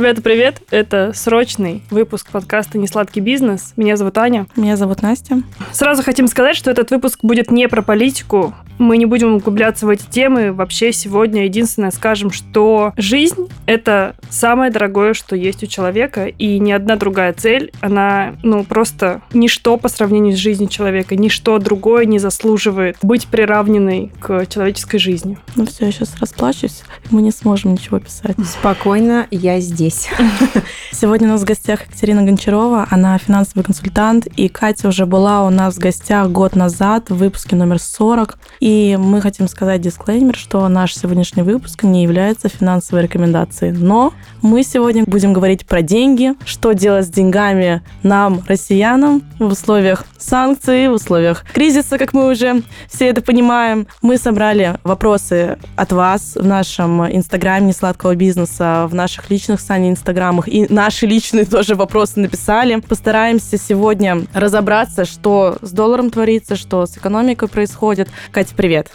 Ребята, привет! Это срочный выпуск подкаста «Несладкий бизнес». Меня зовут Аня. Меня зовут Настя. Сразу хотим сказать, что этот выпуск будет не про политику. Мы не будем углубляться в эти темы. Вообще сегодня единственное скажем, что жизнь — это самое дорогое, что есть у человека, и ни одна другая цель, она, ну, просто ничто по сравнению с жизнью человека, ничто другое не заслуживает быть приравненной к человеческой жизни. Ну все, я сейчас расплачусь, мы не сможем ничего писать. Спокойно, я здесь. Сегодня у нас в гостях Екатерина Гончарова, она финансовый консультант, и Катя уже была у нас в гостях год назад в выпуске номер 40. И мы хотим сказать дисклеймер, что наш сегодняшний выпуск не является финансовой рекомендацией. Но мы сегодня будем говорить про деньги, что делать с деньгами нам, россиянам, в условиях санкций, в условиях кризиса, как мы уже все это понимаем. Мы собрали вопросы от вас в нашем инстаграме несладкого бизнеса, в наших личных Сани инстаграмах и наши личные тоже вопросы написали. Постараемся сегодня разобраться, что с долларом творится, что с экономикой происходит. Катя, привет.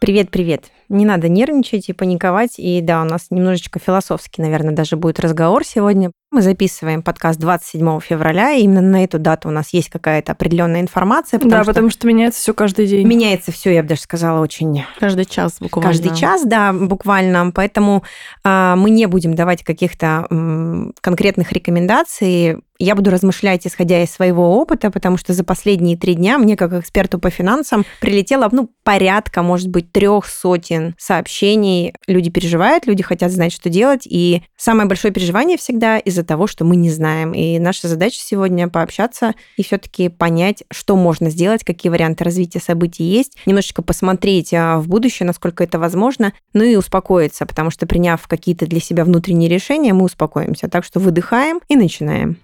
Привет-привет. Не надо нервничать и паниковать. И да, у нас немножечко философский, наверное, даже будет разговор сегодня. Мы записываем подкаст 27 февраля, и именно на эту дату у нас есть какая-то определенная информация. Потому да, что потому что меняется все каждый день. Меняется все, я бы даже сказала, очень... Каждый час буквально. Каждый час, да, буквально. Поэтому а, мы не будем давать каких-то м, конкретных рекомендаций. Я буду размышлять, исходя из своего опыта, потому что за последние три дня мне, как эксперту по финансам, прилетело, ну, порядка, может быть, трех сотен сообщений. Люди переживают, люди хотят знать, что делать. И самое большое переживание всегда из из-за того, что мы не знаем. И наша задача сегодня пообщаться и все-таки понять, что можно сделать, какие варианты развития событий есть, немножечко посмотреть а, в будущее, насколько это возможно, ну и успокоиться, потому что приняв какие-то для себя внутренние решения, мы успокоимся. Так что выдыхаем и начинаем.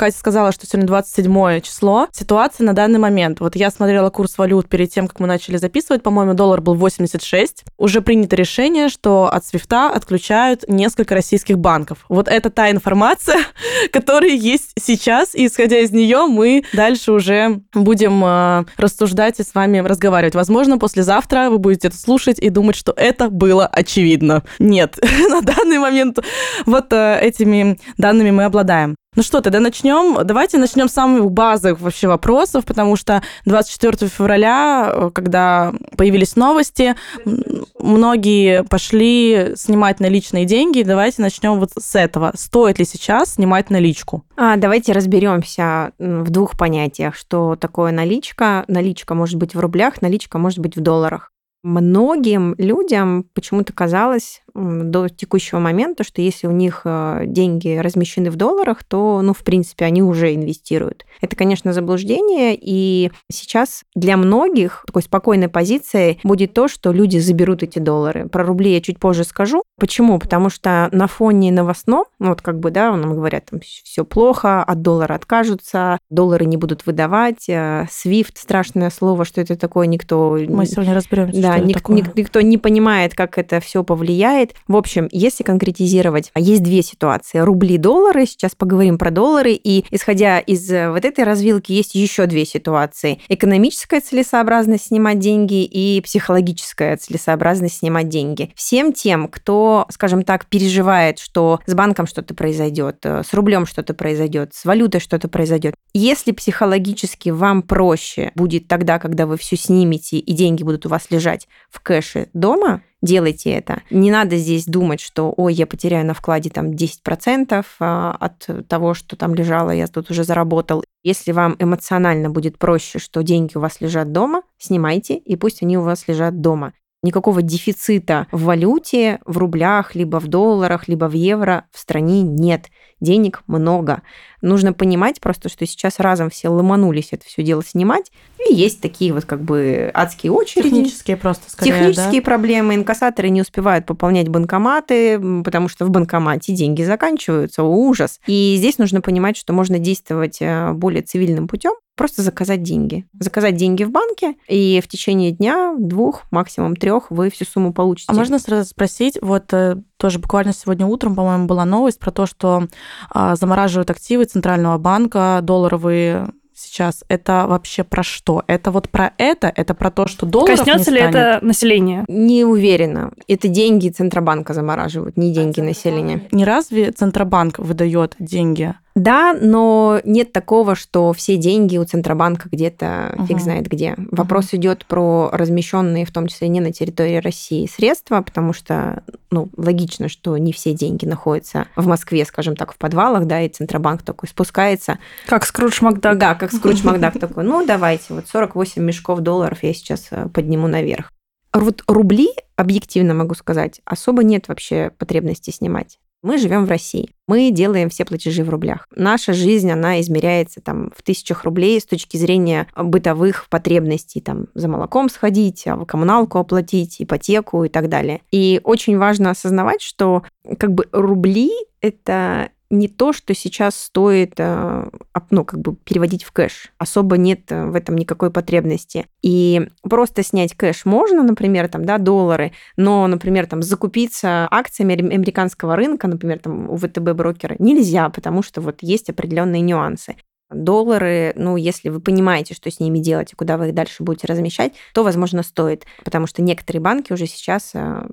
Катя сказала, что сегодня 27 число. Ситуация на данный момент. Вот я смотрела курс валют перед тем, как мы начали записывать. По-моему, доллар был 86. Уже принято решение, что от свифта отключают несколько российских банков. Вот это та информация, которая есть сейчас. И исходя из нее, мы дальше уже будем э, рассуждать и с вами разговаривать. Возможно, послезавтра вы будете это слушать и думать, что это было очевидно. Нет, на данный момент вот э, этими данными мы обладаем. Ну что, тогда начнем. Давайте начнем с самых базовых вообще вопросов, потому что 24 февраля, э, когда появились новости, многие пошли снимать наличные деньги. Давайте начнем вот с этого. Стоит ли сейчас снимать наличку? А, давайте разберемся в двух понятиях, что такое наличка. Наличка может быть в рублях, наличка может быть в долларах. Многим людям почему-то казалось до текущего момента, что если у них э, деньги размещены в долларах, то, ну, в принципе, они уже инвестируют. Это, конечно, заблуждение, и сейчас для многих такой спокойной позицией будет то, что люди заберут эти доллары. Про рубли я чуть позже скажу. Почему? Потому что на фоне новостном, вот как бы, да, нам говорят, там все плохо, от доллара откажутся, доллары не будут выдавать, SWIFT, страшное слово, что это такое, никто... Мы сегодня разберемся, Да, ник- никто не понимает, как это все повлияет, влияет. В общем, если конкретизировать, есть две ситуации. Рубли, доллары, сейчас поговорим про доллары, и исходя из э, вот этой развилки есть еще две ситуации. Экономическая целесообразность снимать деньги и психологическая целесообразность снимать деньги. Всем тем, кто, скажем так, переживает, что с банком что-то произойдет, э, с рублем что-то произойдет, с валютой что-то произойдет. Если психологически вам проще будет тогда, когда вы все снимете и деньги будут у вас лежать в кэше дома, делайте это. Не надо здесь думать, что, ой, я потеряю на вкладе там 10% а, от того, что там лежало, я тут уже заработал. Если вам эмоционально будет проще, что деньги у вас лежат дома, снимайте, и пусть они у вас лежат дома. Никакого дефицита в валюте, в рублях, либо в долларах, либо в евро в стране нет. Денег много. Нужно понимать просто, что сейчас разом все ломанулись это все дело снимать. И есть такие вот как бы адские очереди. Технические просто, скорее, Технические да? проблемы. Инкассаторы не успевают пополнять банкоматы, потому что в банкомате деньги заканчиваются. Ужас. И здесь нужно понимать, что можно действовать э, более цивильным путем просто заказать деньги. Заказать деньги в банке, и в течение дня, двух, максимум трех, вы всю сумму получите. А можно сразу спросить, вот э, тоже буквально сегодня утром, по-моему, была новость про то, что а, замораживают активы Центрального банка, долларовые сейчас, это вообще про что? Это вот про это? Это про то, что долларов Коснется не ли станет? это население? Не уверена. Это деньги Центробанка замораживают, не деньги населения. Не разве Центробанк выдает деньги? Да, но нет такого, что все деньги у Центробанка где-то фиг Мгм. знает где. Вопрос идет про размещенные, в том числе не на территории России, средства, потому что, ну, логично, что не все деньги находятся в Москве, скажем так, в подвалах, да, и Центробанк такой спускается. Как Скрудж Макдак. Да, как Скрудж Макдак такой, ну, давайте, вот 48 мешков долларов я сейчас э, подниму наверх. Вот рубли, объективно могу сказать, особо нет вообще потребности снимать. Мы живем в России. Мы делаем все платежи в рублях. Наша жизнь, она измеряется там в тысячах рублей с точки зрения бытовых потребностей, там за молоком сходить, а коммуналку оплатить, ипотеку и так далее. И очень важно осознавать, что как бы рубли это не то, что сейчас стоит э, ну, как бы переводить в кэш. Особо нет э, в этом никакой потребности. И просто снять кэш можно, например, там, да, доллары, но, например, там, закупиться акциями ам- американского рынка, например, там, у ВТБ брокера нельзя, потому что вот есть определенные нюансы. Доллары, ну, если вы понимаете, что с ними делать и куда вы их дальше будете размещать, то, возможно, стоит, потому что некоторые банки уже сейчас э,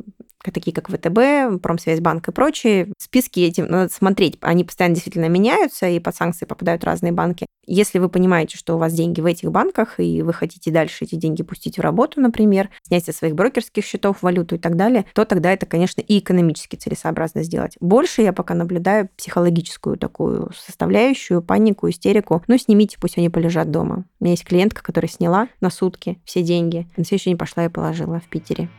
такие как ВТБ, Промсвязьбанк и прочие, списки этим надо смотреть. Они постоянно действительно меняются, и под санкции попадают разные банки. Если вы понимаете, что у вас деньги в этих банках, и вы хотите дальше эти деньги пустить в работу, например, снять со своих брокерских счетов валюту и так далее, то тогда это, конечно, и экономически целесообразно сделать. Больше я пока наблюдаю психологическую такую составляющую, панику, истерику. Ну, снимите, пусть они полежат дома. У меня есть клиентка, которая сняла на сутки все деньги. На следующий день пошла и положила в Питере.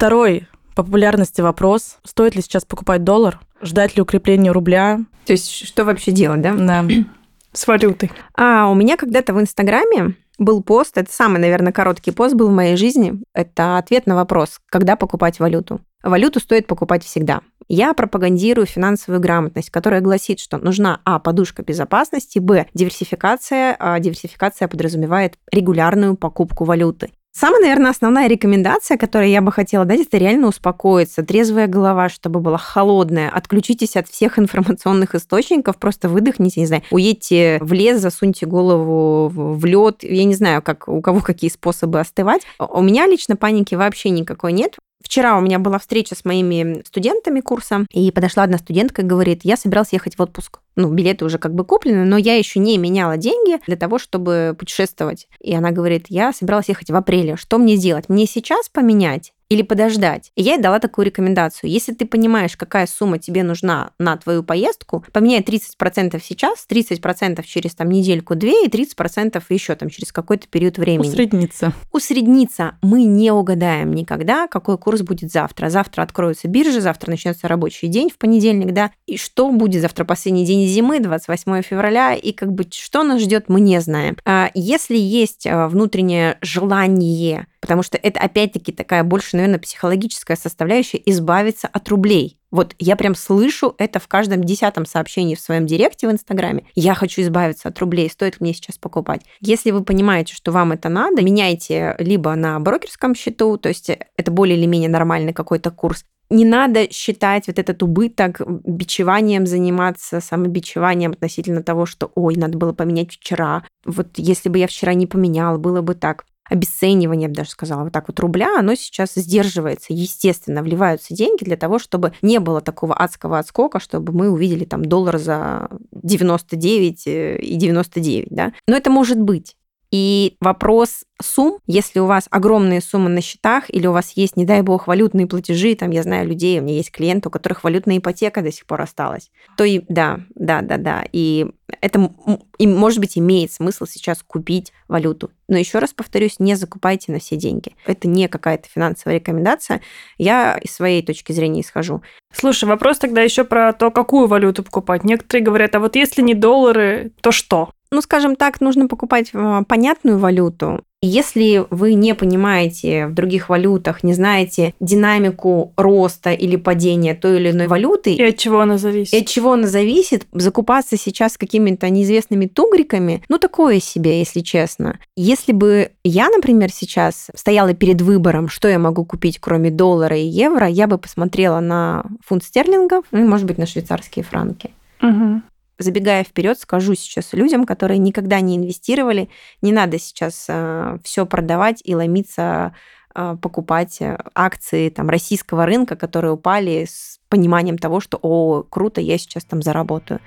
Второй по популярности вопрос. Стоит ли сейчас покупать доллар? Ждать ли укрепления рубля? То есть, что вообще делать, да? Да. С валютой. А, у меня когда-то в Инстаграме был пост, это самый, наверное, короткий пост был в моей жизни. Это ответ на вопрос, когда покупать валюту. Валюту стоит покупать всегда. Я пропагандирую финансовую грамотность, которая гласит, что нужна а. подушка безопасности, б. диверсификация. А диверсификация подразумевает регулярную покупку валюты. Самая, наверное, основная рекомендация, которую я бы хотела дать, это реально успокоиться, трезвая голова, чтобы была холодная. Отключитесь от всех информационных источников, просто выдохните, не знаю, уедьте в лес, засуньте голову в лед. Я не знаю, как, у кого какие способы остывать. У меня лично паники вообще никакой нет. Вчера у меня была встреча с моими студентами курса, и подошла одна студентка и говорит, я собиралась ехать в отпуск. Ну, билеты уже как бы куплены, но я еще не меняла деньги для того, чтобы путешествовать. И она говорит, я собиралась ехать в апреле. Что мне делать? Мне сейчас поменять или подождать. И я ей дала такую рекомендацию. Если ты понимаешь, какая сумма тебе нужна на твою поездку, поменяй 30% сейчас, 30% через там недельку-две и 30% еще там через какой-то период времени. Усредниться. Усредниться мы не угадаем никогда, какой курс будет завтра. Завтра откроются биржи, завтра начнется рабочий день в понедельник, да, и что будет завтра последний день зимы, 28 февраля, и как бы что нас ждет, мы не знаем. А Если есть а, внутреннее желание потому что это опять-таки такая больше, наверное, психологическая составляющая избавиться от рублей. Вот я прям слышу это в каждом десятом сообщении в своем директе в Инстаграме. Я хочу избавиться от рублей, стоит ли мне сейчас покупать? Если вы понимаете, что вам это надо, меняйте либо на брокерском счету, то есть это более или менее нормальный какой-то курс, не надо считать вот этот убыток бичеванием заниматься, самобичеванием относительно того, что, ой, надо было поменять вчера. Вот если бы я вчера не поменял, было бы так обесценивание, я бы даже сказала, вот так вот рубля, оно сейчас сдерживается. Естественно, вливаются деньги для того, чтобы не было такого адского отскока, чтобы мы увидели там доллар за 99 и 99, да. Но это может быть. И вопрос сумм, если у вас огромные суммы на счетах, или у вас есть, не дай бог, валютные платежи, там, я знаю людей, у меня есть клиенты, у которых валютная ипотека до сих пор осталась, то и да, да, да, да. И это, и, может быть, имеет смысл сейчас купить валюту. Но еще раз повторюсь, не закупайте на все деньги. Это не какая-то финансовая рекомендация. Я из своей точки зрения исхожу. Слушай, вопрос тогда еще про то, какую валюту покупать. Некоторые говорят, а вот если не доллары, то что? Ну, скажем так, нужно покупать понятную валюту. Если вы не понимаете в других валютах, не знаете динамику роста или падения той или иной валюты, и от чего она зависит, и от чего она зависит, закупаться сейчас какими-то неизвестными тугриками, ну такое себе, если честно. Если бы я, например, сейчас стояла перед выбором, что я могу купить, кроме доллара и евро, я бы посмотрела на фунт стерлингов, ну, может быть, на швейцарские франки. Угу. Забегая вперед, скажу сейчас людям, которые никогда не инвестировали, не надо сейчас э, все продавать и ломиться э, покупать э, акции там, российского рынка, которые упали с пониманием того, что, о, круто, я сейчас там заработаю.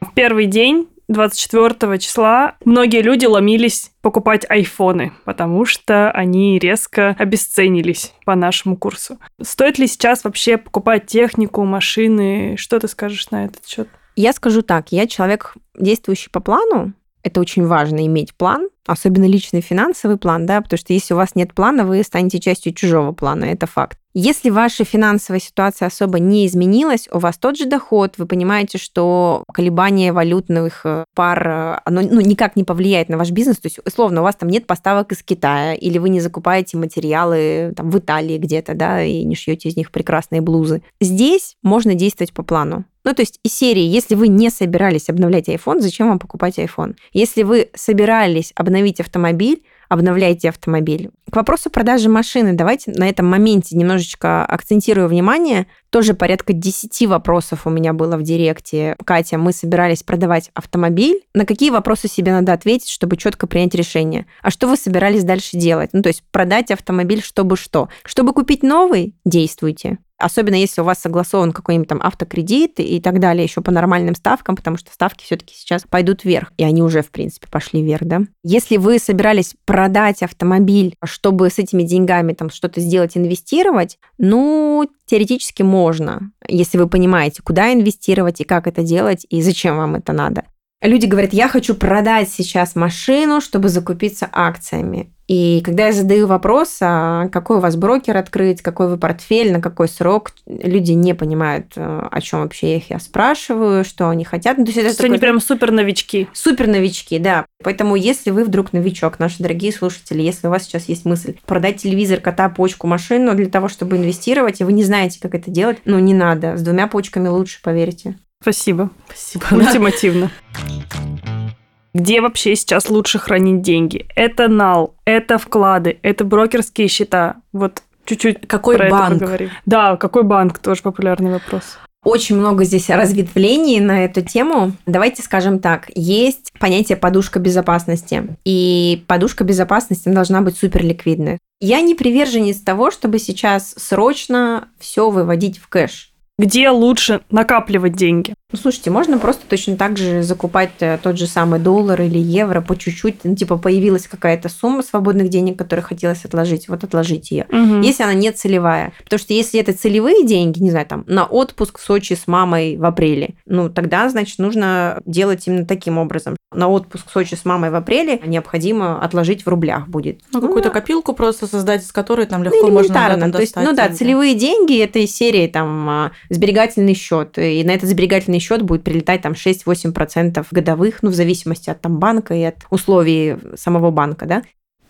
В первый день 24 числа многие люди ломились покупать айфоны, потому что они резко обесценились по нашему курсу. Стоит ли сейчас вообще покупать технику, машины? Что ты скажешь на этот счет? Я скажу так, я человек, действующий по плану, это очень важно иметь план, особенно личный финансовый план, да, потому что если у вас нет плана, вы станете частью чужого плана, это факт. Если ваша финансовая ситуация особо не изменилась, у вас тот же доход, вы понимаете, что колебание валютных э, пар, э, оно ну, никак не повлияет на ваш бизнес, то есть, условно, у вас там нет поставок из Китая, или вы не закупаете материалы там в Италии где-то, да, и не шьете из них прекрасные блузы. Здесь можно действовать по плану. Ну, то есть из серии, если вы не собирались обновлять iPhone, зачем вам покупать iPhone? Если вы собирались обновить автомобиль, обновляете автомобиль. К вопросу продажи машины, давайте на этом моменте немножечко акцентирую внимание. Тоже порядка 10 вопросов у меня было в директе. Катя, мы собирались продавать автомобиль. На какие вопросы себе надо ответить, чтобы четко принять решение? А что вы собирались дальше делать? Ну, то есть продать автомобиль, чтобы что? Чтобы купить новый? Действуйте. Особенно если у вас согласован какой-нибудь там автокредит и так далее, еще по нормальным ставкам, потому что ставки все-таки сейчас пойдут вверх. И они уже, в принципе, пошли вверх, да. Если вы собирались продать автомобиль, чтобы с этими деньгами там что-то сделать, инвестировать, ну, теоретически можно, если вы понимаете, куда инвестировать и как это делать, и зачем вам это надо. Люди говорят, я хочу продать сейчас машину, чтобы закупиться акциями. И когда я задаю вопрос, а какой у вас брокер открыть, какой вы портфель, на какой срок, люди не понимают, э, о чем вообще их я спрашиваю, что они хотят. Ну, то есть, это то такой, они прям супер новички. Супер новички, да. Поэтому если вы вдруг новичок, наши дорогие слушатели, если у вас сейчас есть мысль продать телевизор, кота, почку, машину для того, чтобы инвестировать, и вы не знаете, как это делать, ну не надо. С двумя почками лучше, поверьте. Спасибо. Спасибо. Ультимативно. Где вообще сейчас лучше хранить деньги? Это нал, это вклады, это брокерские счета. Вот чуть-чуть какой про банк? это поговорим. Да, какой банк? Тоже популярный вопрос. Очень много здесь разветвлений на эту тему. Давайте скажем так. Есть понятие подушка безопасности. И подушка безопасности должна быть супер ликвидной. Я не приверженец того, чтобы сейчас срочно все выводить в кэш где лучше накапливать деньги? Ну, слушайте, можно просто точно так же закупать э, тот же самый доллар или евро по чуть-чуть. Ну, типа появилась какая-то сумма свободных денег, которую хотелось отложить, вот отложить ее. Угу. Если она не целевая. Потому что если это целевые деньги, не знаю, там, на отпуск в Сочи с мамой в апреле, ну, тогда, значит, нужно делать именно таким образом. На отпуск в Сочи с мамой в апреле необходимо отложить в рублях будет. Ну, какую-то копилку просто создать, из которой там легко ну, можно да, то есть, Ну да, целевые деньги – это из серии там а, сберегательный счет, и на этот сберегательный счет будет прилетать там 6-8% годовых, ну, в зависимости от там банка и от условий самого банка, да.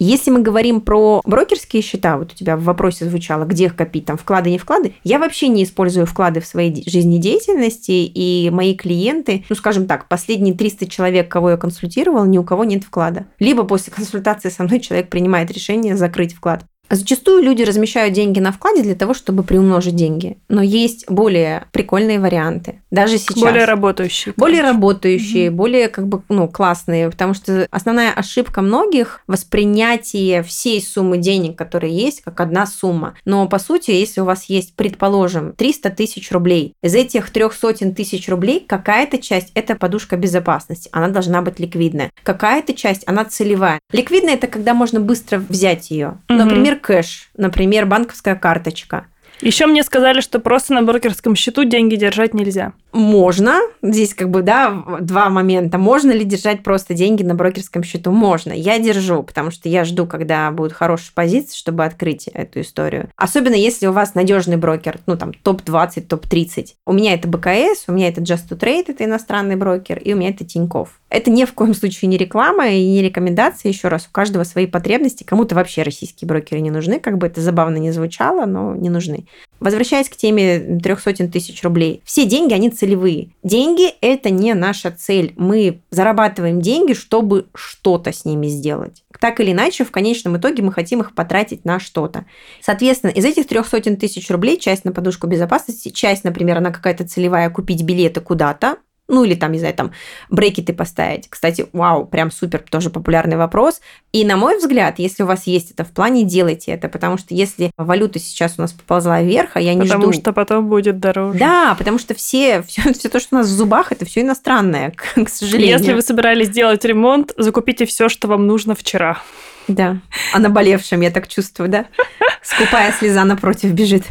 Если мы говорим про брокерские счета, вот у тебя в вопросе звучало, где их копить, там вклады, не вклады, я вообще не использую вклады в своей жизнедеятельности, и мои клиенты, ну, скажем так, последние 300 человек, кого я консультировал, ни у кого нет вклада. Либо после консультации со мной человек принимает решение закрыть вклад. Зачастую люди размещают деньги на вкладе для того, чтобы приумножить деньги. Но есть более прикольные варианты. Даже сейчас. Более работающие. Более работающие, угу. более как бы ну, классные. Потому что основная ошибка многих – воспринятие всей суммы денег, которые есть, как одна сумма. Но по сути, если у вас есть, предположим, 300 тысяч рублей, из этих трех сотен тысяч рублей какая-то часть – это подушка безопасности. Она должна быть ликвидная. Какая-то часть – она целевая. Ликвидная – это когда можно быстро взять ее. Угу. Например, кэш, например, банковская карточка. Еще мне сказали, что просто на брокерском счету деньги держать нельзя. Можно. Здесь как бы, да, два момента. Можно ли держать просто деньги на брокерском счету? Можно. Я держу, потому что я жду, когда будут хорошие позиции, чтобы открыть эту историю. Особенно если у вас надежный брокер, ну там топ-20, топ-30. У меня это БКС, у меня это Just to Trade, это иностранный брокер, и у меня это Тиньков. Это ни в коем случае не реклама и не рекомендация. Еще раз, у каждого свои потребности. Кому-то вообще российские брокеры не нужны, как бы это забавно не звучало, но не нужны. Возвращаясь к теме трех сотен тысяч рублей, все деньги, они целевые. Деньги – это не наша цель. Мы зарабатываем деньги, чтобы что-то с ними сделать. Так или иначе, в конечном итоге мы хотим их потратить на что-то. Соответственно, из этих трех сотен тысяч рублей часть на подушку безопасности, часть, например, она какая-то целевая купить билеты куда-то, ну или там, не знаю, там брекеты поставить. Кстати, вау, прям супер, тоже популярный вопрос. И на мой взгляд, если у вас есть это в плане, делайте это, потому что если валюта сейчас у нас поползла вверх, а я не потому жду... Потому что потом будет дороже. Да, потому что все, все, все то, что у нас в зубах, это все иностранное, к, к сожалению. Если вы собирались делать ремонт, закупите все, что вам нужно вчера. Да, а наболевшем, я так чувствую, да? Скупая слеза напротив бежит.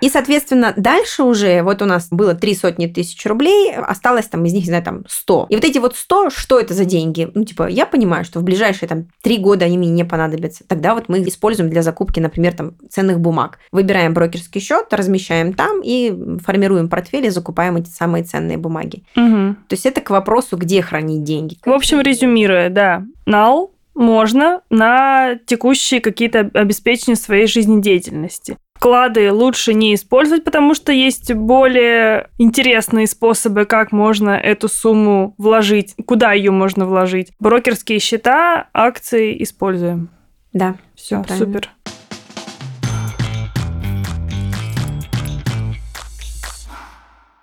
И, соответственно, дальше уже, вот у нас было три сотни тысяч рублей, осталось там из них, не знаю, там 100. И вот эти вот 100, что это за деньги? Ну, типа, я понимаю, что в ближайшие там три года они мне не понадобятся. Тогда вот мы их используем для закупки, например, там ценных бумаг. Выбираем брокерский счет, размещаем там и формируем портфель и закупаем эти самые ценные бумаги. Угу. То есть это к вопросу, где хранить деньги. В общем, резюмируя, да, нал можно на текущие какие-то обеспечения своей жизнедеятельности. Вклады лучше не использовать, потому что есть более интересные способы, как можно эту сумму вложить, куда ее можно вложить. Брокерские счета, акции используем. Да. Все, супер.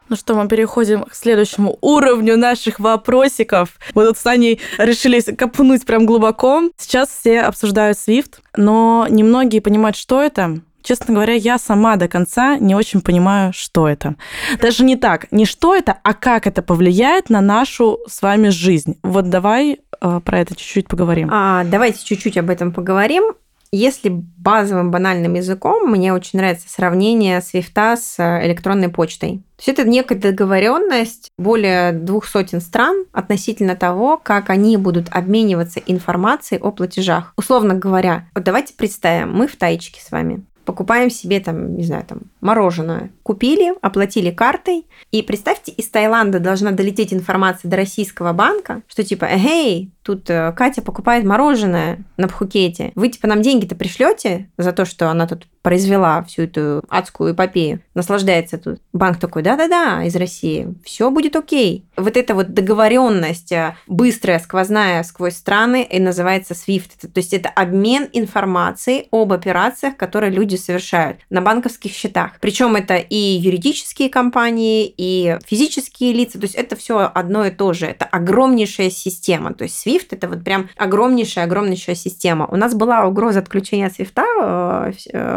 Ну что, мы переходим к следующему уровню наших вопросиков. Мы тут с Аней решили копнуть прям глубоко. Сейчас все обсуждают SWIFT, но немногие понимают, что это. Честно говоря, я сама до конца не очень понимаю, что это. Даже не так, не что это, а как это повлияет на нашу с вами жизнь. Вот давай э, про это чуть-чуть поговорим. А, давайте чуть-чуть об этом поговорим. Если базовым банальным языком, мне очень нравится сравнение свифта с э, электронной почтой. То есть это некая договоренность более двух сотен стран относительно того, как они будут обмениваться информацией о платежах. Условно говоря, вот давайте представим, мы в Таечке с вами покупаем себе там, не знаю, там мороженое. Купили, оплатили картой, и представьте, из Таиланда должна долететь информация до российского банка, что типа, эй, тут э, Катя покупает мороженое на Пхукете. Вы типа нам деньги-то пришлете за то, что она тут произвела всю эту адскую эпопею, наслаждается тут. Банк такой, да-да-да, из России, все будет окей. Вот эта вот договоренность э, быстрая, сквозная сквозь страны и называется SWIFT. То есть это обмен информацией об операциях, которые люди совершают на банковских счетах. Причем это и юридические компании, и физические лица. То есть это все одно и то же. Это огромнейшая система. То есть SWIFT это вот прям огромнейшая-огромнейшая система. У нас была угроза отключения SWIFT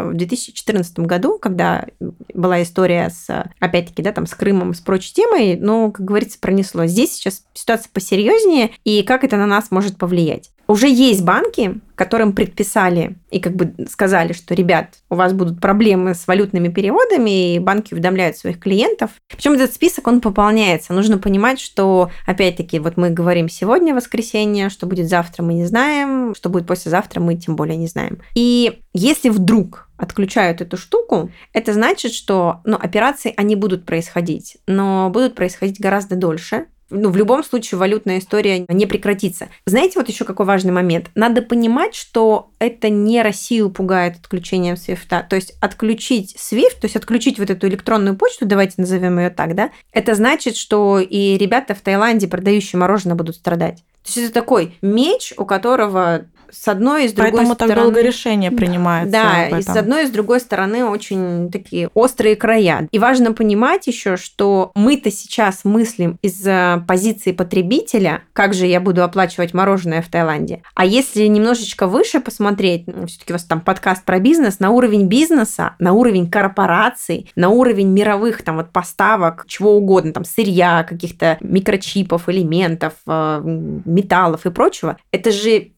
в 2014 году, когда была история с, опять-таки, да, там, с Крымом, с прочей темой, но, как говорится, пронесло. Здесь сейчас ситуация посерьезнее, и как это на нас может повлиять. Уже есть банки, которым предписали и как бы сказали, что, ребят, у вас будут проблемы с валютными переводами, и банки уведомляют своих клиентов. Причем этот список, он пополняется. Нужно понимать, что, опять-таки, вот мы говорим сегодня воскресенье, что будет завтра, мы не знаем, что будет послезавтра, мы тем более не знаем. И если вдруг отключают эту штуку, это значит, что ну, операции, они будут происходить, но будут происходить гораздо дольше, ну, в любом случае валютная история не прекратится. Знаете, вот еще какой важный момент? Надо понимать, что это не Россию пугает отключением SWIFT. То есть отключить SWIFT, то есть отключить вот эту электронную почту, давайте назовем ее так, да, это значит, что и ребята в Таиланде, продающие мороженое, будут страдать. То есть это такой меч, у которого с одной и с другой Поэтому стороны... так долго решение принимается. Да, и с одной и с другой стороны очень такие острые края. И важно понимать еще, что мы-то сейчас мыслим из позиции потребителя, как же я буду оплачивать мороженое в Таиланде. А если немножечко выше посмотреть, ну, все-таки у вас там подкаст про бизнес, на уровень бизнеса, на уровень корпораций, на уровень мировых там вот поставок, чего угодно, там сырья, каких-то микрочипов, элементов, э, металлов и прочего, это же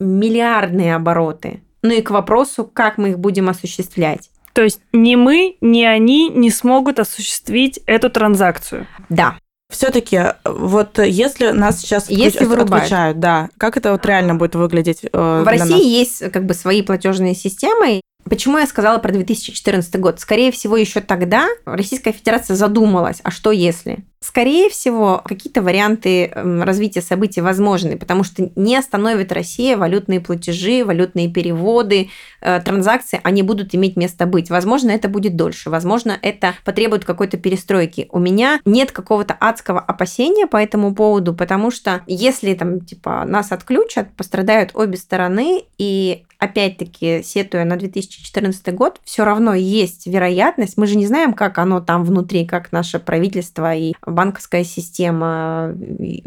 миллиардные обороты. Ну и к вопросу, как мы их будем осуществлять. То есть ни мы, ни они не смогут осуществить эту транзакцию. Да. Все-таки, вот если нас сейчас если вырубают. отключают, да, как это вот реально будет выглядеть? Э, В России нас? есть как бы свои платежные системы. Почему я сказала про 2014 год? Скорее всего, еще тогда Российская Федерация задумалась, а что если? Скорее всего, какие-то варианты эм, развития событий возможны, потому что не остановит Россия валютные платежи, валютные переводы, э, транзакции, они будут иметь место быть. Возможно, это будет дольше, возможно, это потребует какой-то перестройки. У меня нет какого-то адского опасения по этому поводу, потому что если там типа нас отключат, пострадают обе стороны, и опять-таки, сетуя на 2014 год, все равно есть вероятность, мы же не знаем, как оно там внутри, как наше правительство и банковская система,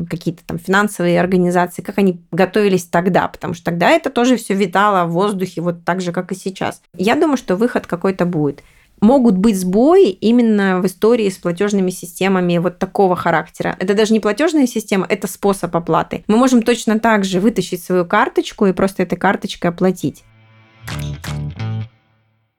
какие-то там финансовые организации, как они готовились тогда, потому что тогда это тоже все витало в воздухе, вот так же, как и сейчас. Я думаю, что выход какой-то будет могут быть сбои именно в истории с платежными системами вот такого характера. Это даже не платежная система, это способ оплаты. Мы можем точно так же вытащить свою карточку и просто этой карточкой оплатить.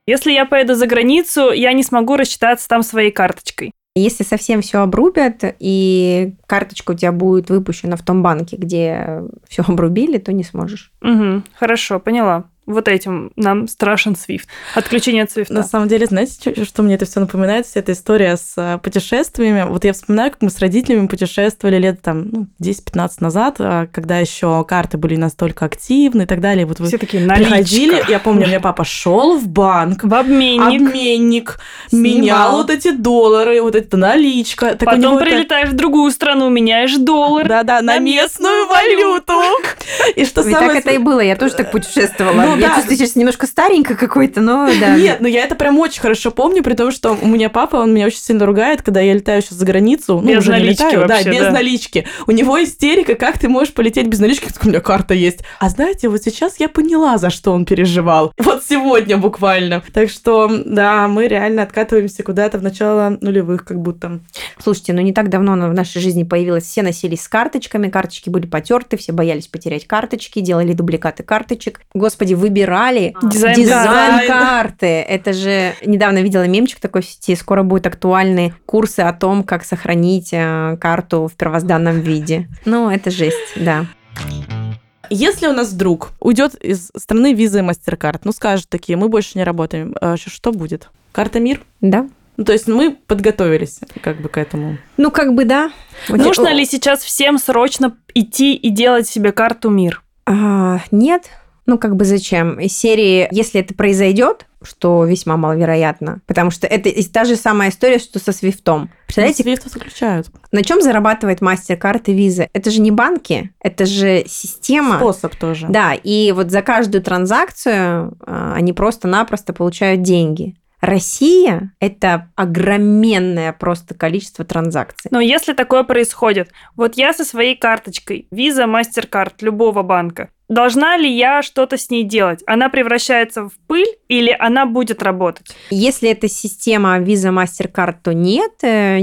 Если я поеду за границу, я не смогу рассчитаться там своей карточкой. Если совсем все обрубят, и карточка у тебя будет выпущена в том банке, где все обрубили, то не сможешь. Угу, хорошо, поняла вот этим нам страшен Свифт. Отключение от Свифта. На самом деле, знаете, что мне это все напоминает? Вся эта история с э, путешествиями. Вот я вспоминаю, как мы с родителями путешествовали лет там ну, 10-15 назад, э, когда еще карты были настолько активны и так далее. Вот вы Все такие наличка. приходили, я помню, мне папа шел в банк, в обменник, обменник Снимал. менял вот эти доллары, вот эта наличка. Так Потом прилетаешь это... в другую страну, меняешь доллар. Да-да, на, на местную валюту. И что самое... Так это и было, я тоже так путешествовала. Ну, я да. чувствую сейчас немножко старенько какой-то, но да. Нет, но я это прям очень хорошо помню, при том, что у меня папа, он меня очень сильно ругает, когда я летаю сейчас за границу. Ну, без уже налички летаю, вообще, да, без да. налички. У него истерика, как ты можешь полететь без налички, у меня карта есть. А знаете, вот сейчас я поняла, за что он переживал. Вот сегодня буквально. Так что, да, мы реально откатываемся куда-то в начало нулевых, как будто. Слушайте, ну не так давно в нашей жизни появилось, все носились с карточками, карточки были потерты, все боялись потерять карточки, делали дубликаты карточек. Господи, выбирали дизайн, дизайн карты. Это же недавно видела мемчик такой в сети. Скоро будут актуальны курсы о том, как сохранить э, карту в первозданном виде. Ну, это жесть, да. Если у нас вдруг уйдет из страны визы и MasterCard, ну скажут такие, мы больше не работаем, э, что будет? Карта МИР? Да. Ну, то есть мы подготовились как бы к этому. Ну, как бы да. Нужно ли сейчас всем срочно идти и делать себе карту МИР? А, нет, ну, как бы зачем? Из серии, если это произойдет, что весьма маловероятно, потому что это та же самая история, что со Свифтом. Представляете? Свифт заключают. На чем зарабатывает MasterCard и Visa? Это же не банки, это же система. Способ тоже. Да, и вот за каждую транзакцию а, они просто-напросто получают деньги. Россия – это огроменное просто количество транзакций. Но если такое происходит, вот я со своей карточкой, Visa, MasterCard любого банка, Должна ли я что-то с ней делать? Она превращается в пыль или она будет работать? Если это система Visa MasterCard, то нет, э, э,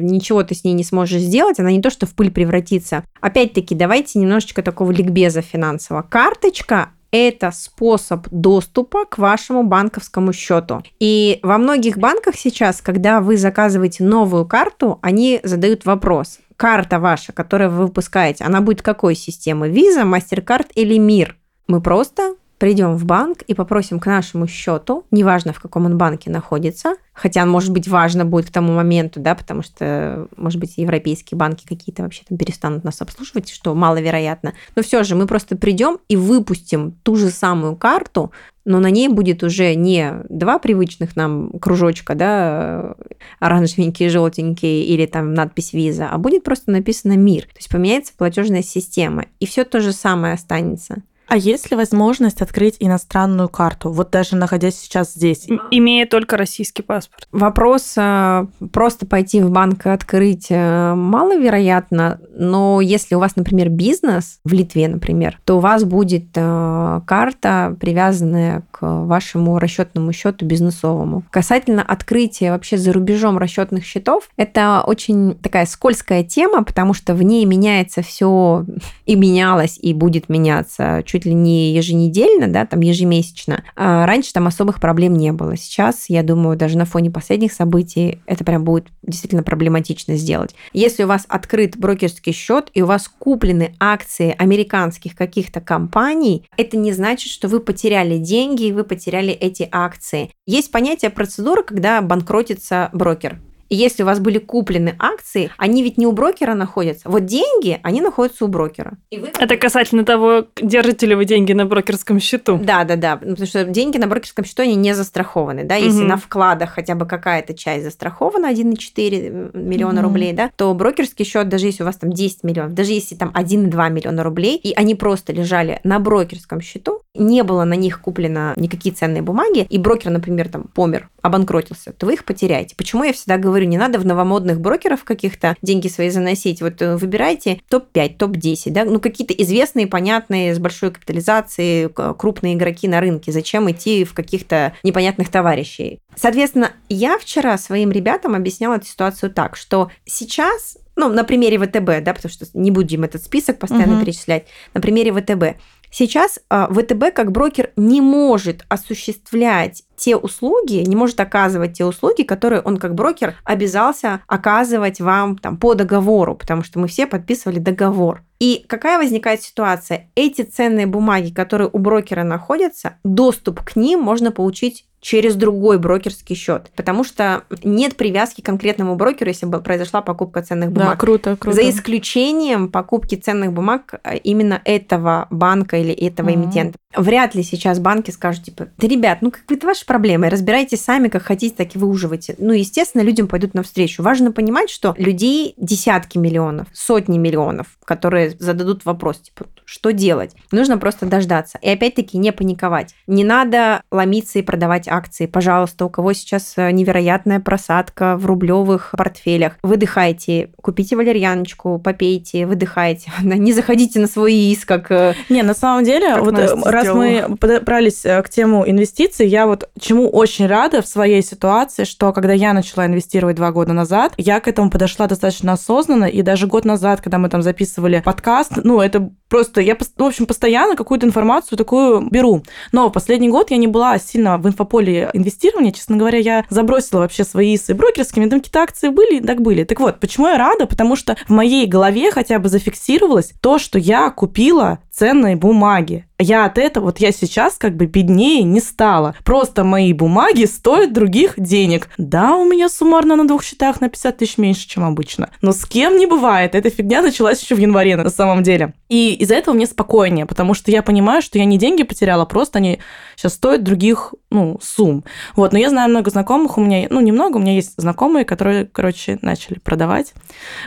ничего ты с ней не сможешь сделать, она не то, что в пыль превратится. Опять-таки, давайте немножечко такого ликбеза финансового. Карточка это способ доступа к вашему банковскому счету. И во многих банках сейчас, когда вы заказываете новую карту, они задают вопрос, карта ваша, которую вы выпускаете, она будет какой системы? Visa, MasterCard или МИР? Мы просто придем в банк и попросим к нашему счету, неважно в каком он банке находится, хотя, может быть, важно будет к тому моменту, да, потому что, может быть, европейские банки какие-то вообще там перестанут нас обслуживать, что маловероятно. Но все же мы просто придем и выпустим ту же самую карту, но на ней будет уже не два привычных нам кружочка, да, оранжевенькие, желтенькие или там надпись виза, а будет просто написано мир. То есть поменяется платежная система, и все то же самое останется. А есть ли возможность открыть иностранную карту, вот даже находясь сейчас здесь? Имея только российский паспорт. Вопрос э, просто пойти в банк и открыть э, маловероятно, но если у вас, например, бизнес в Литве, например, то у вас будет э, карта, привязанная к вашему расчетному счету бизнесовому. Касательно открытия вообще за рубежом расчетных счетов, это очень такая скользкая тема, потому что в ней меняется все и менялось, и будет меняться чуть чуть ли не еженедельно, да, там ежемесячно. А раньше там особых проблем не было. Сейчас, я думаю, даже на фоне последних событий это прям будет действительно проблематично сделать. Если у вас открыт брокерский счет и у вас куплены акции американских каких-то компаний, это не значит, что вы потеряли деньги и вы потеряли эти акции. Есть понятие процедуры, когда банкротится брокер. Если у вас были куплены акции, они ведь не у брокера находятся. Вот деньги, они находятся у брокера. И вы... Это касательно того, держите ли вы деньги на брокерском счету. Да, да, да. Потому что деньги на брокерском счету, они не застрахованы. Да? Если Мгм. на вкладах хотя бы какая-то часть застрахована, 1,4 миллиона Мгм. рублей, да, то брокерский счет, даже если у вас там 10 миллионов, даже если там 1,2 миллиона рублей, и они просто лежали на брокерском счету, не было на них куплено никакие ценные бумаги, и брокер, например, там помер, обанкротился, то вы их потеряете. Почему я всегда говорю, не надо в новомодных брокеров каких-то деньги свои заносить. Вот э, выбирайте топ-5, топ-10, да, ну какие-то известные, понятные, с большой капитализацией, крупные игроки на рынке. Зачем идти в каких-то непонятных товарищей? Соответственно, я вчера своим ребятам объясняла эту ситуацию так, что сейчас ну, на примере ВТБ, да, потому что не будем этот список постоянно Мгм. перечислять, на примере ВТБ. Сейчас а, ВТБ как брокер не может осуществлять те услуги, не может оказывать те услуги, которые он как брокер обязался оказывать вам там, по договору, потому что мы все подписывали договор. И какая возникает ситуация? Эти ценные бумаги, которые у брокера находятся, доступ к ним можно получить через другой брокерский счет, потому что нет привязки к конкретному брокеру, если бы произошла покупка ценных Да, бумаг. круто, круто. За исключением покупки ценных бумаг именно этого банка или этого Мгм. эмитента. Вряд ли сейчас банки скажут, типа, да, ребят, ну как бы это ваши проблемы, разбирайтесь сами, как хотите, так и выуживайте. Ну, естественно, людям пойдут навстречу. Важно понимать, что людей десятки миллионов, сотни миллионов, которые зададут вопрос, типа, что делать? Нужно просто дождаться. И опять-таки не паниковать. Не надо ломиться и продавать акции. Пожалуйста, у кого сейчас э, невероятная просадка в рублевых портфелях, выдыхайте, купите валерьяночку, попейте, выдыхайте. Не заходите на свой ИИС, как э, Не, на самом деле, вот э, Настя раз мы подобрались э, к тему инвестиций, я вот чему очень рада в своей ситуации, что когда я начала инвестировать два года назад, я к этому подошла достаточно осознанно, и даже год назад, когда мы там записывали подкаст, ну, это просто, я, пос- в общем, постоянно какую-то информацию такую беру. Но последний год я не была сильно в инфополе инвестирования, честно говоря, я забросила вообще свои ИСы брокерскими, там какие-то акции были, так были. Так вот, почему я рада? Потому что в моей голове хотя бы зафиксировалось то, что я купила ценные бумаги. Я от этого, вот я сейчас как бы беднее не стала. Просто мои бумаги стоят других денег. Да, у меня суммарно на двух счетах на 50 тысяч меньше, чем обычно. Но с кем не бывает. Эта фигня началась еще в январе на самом деле. И из-за этого мне спокойнее, потому что я понимаю, что я не деньги потеряла, просто они сейчас стоят других, ну, сумм. Вот, но я знаю много знакомых, у меня, ну, немного, у меня есть знакомые, которые, короче, начали продавать.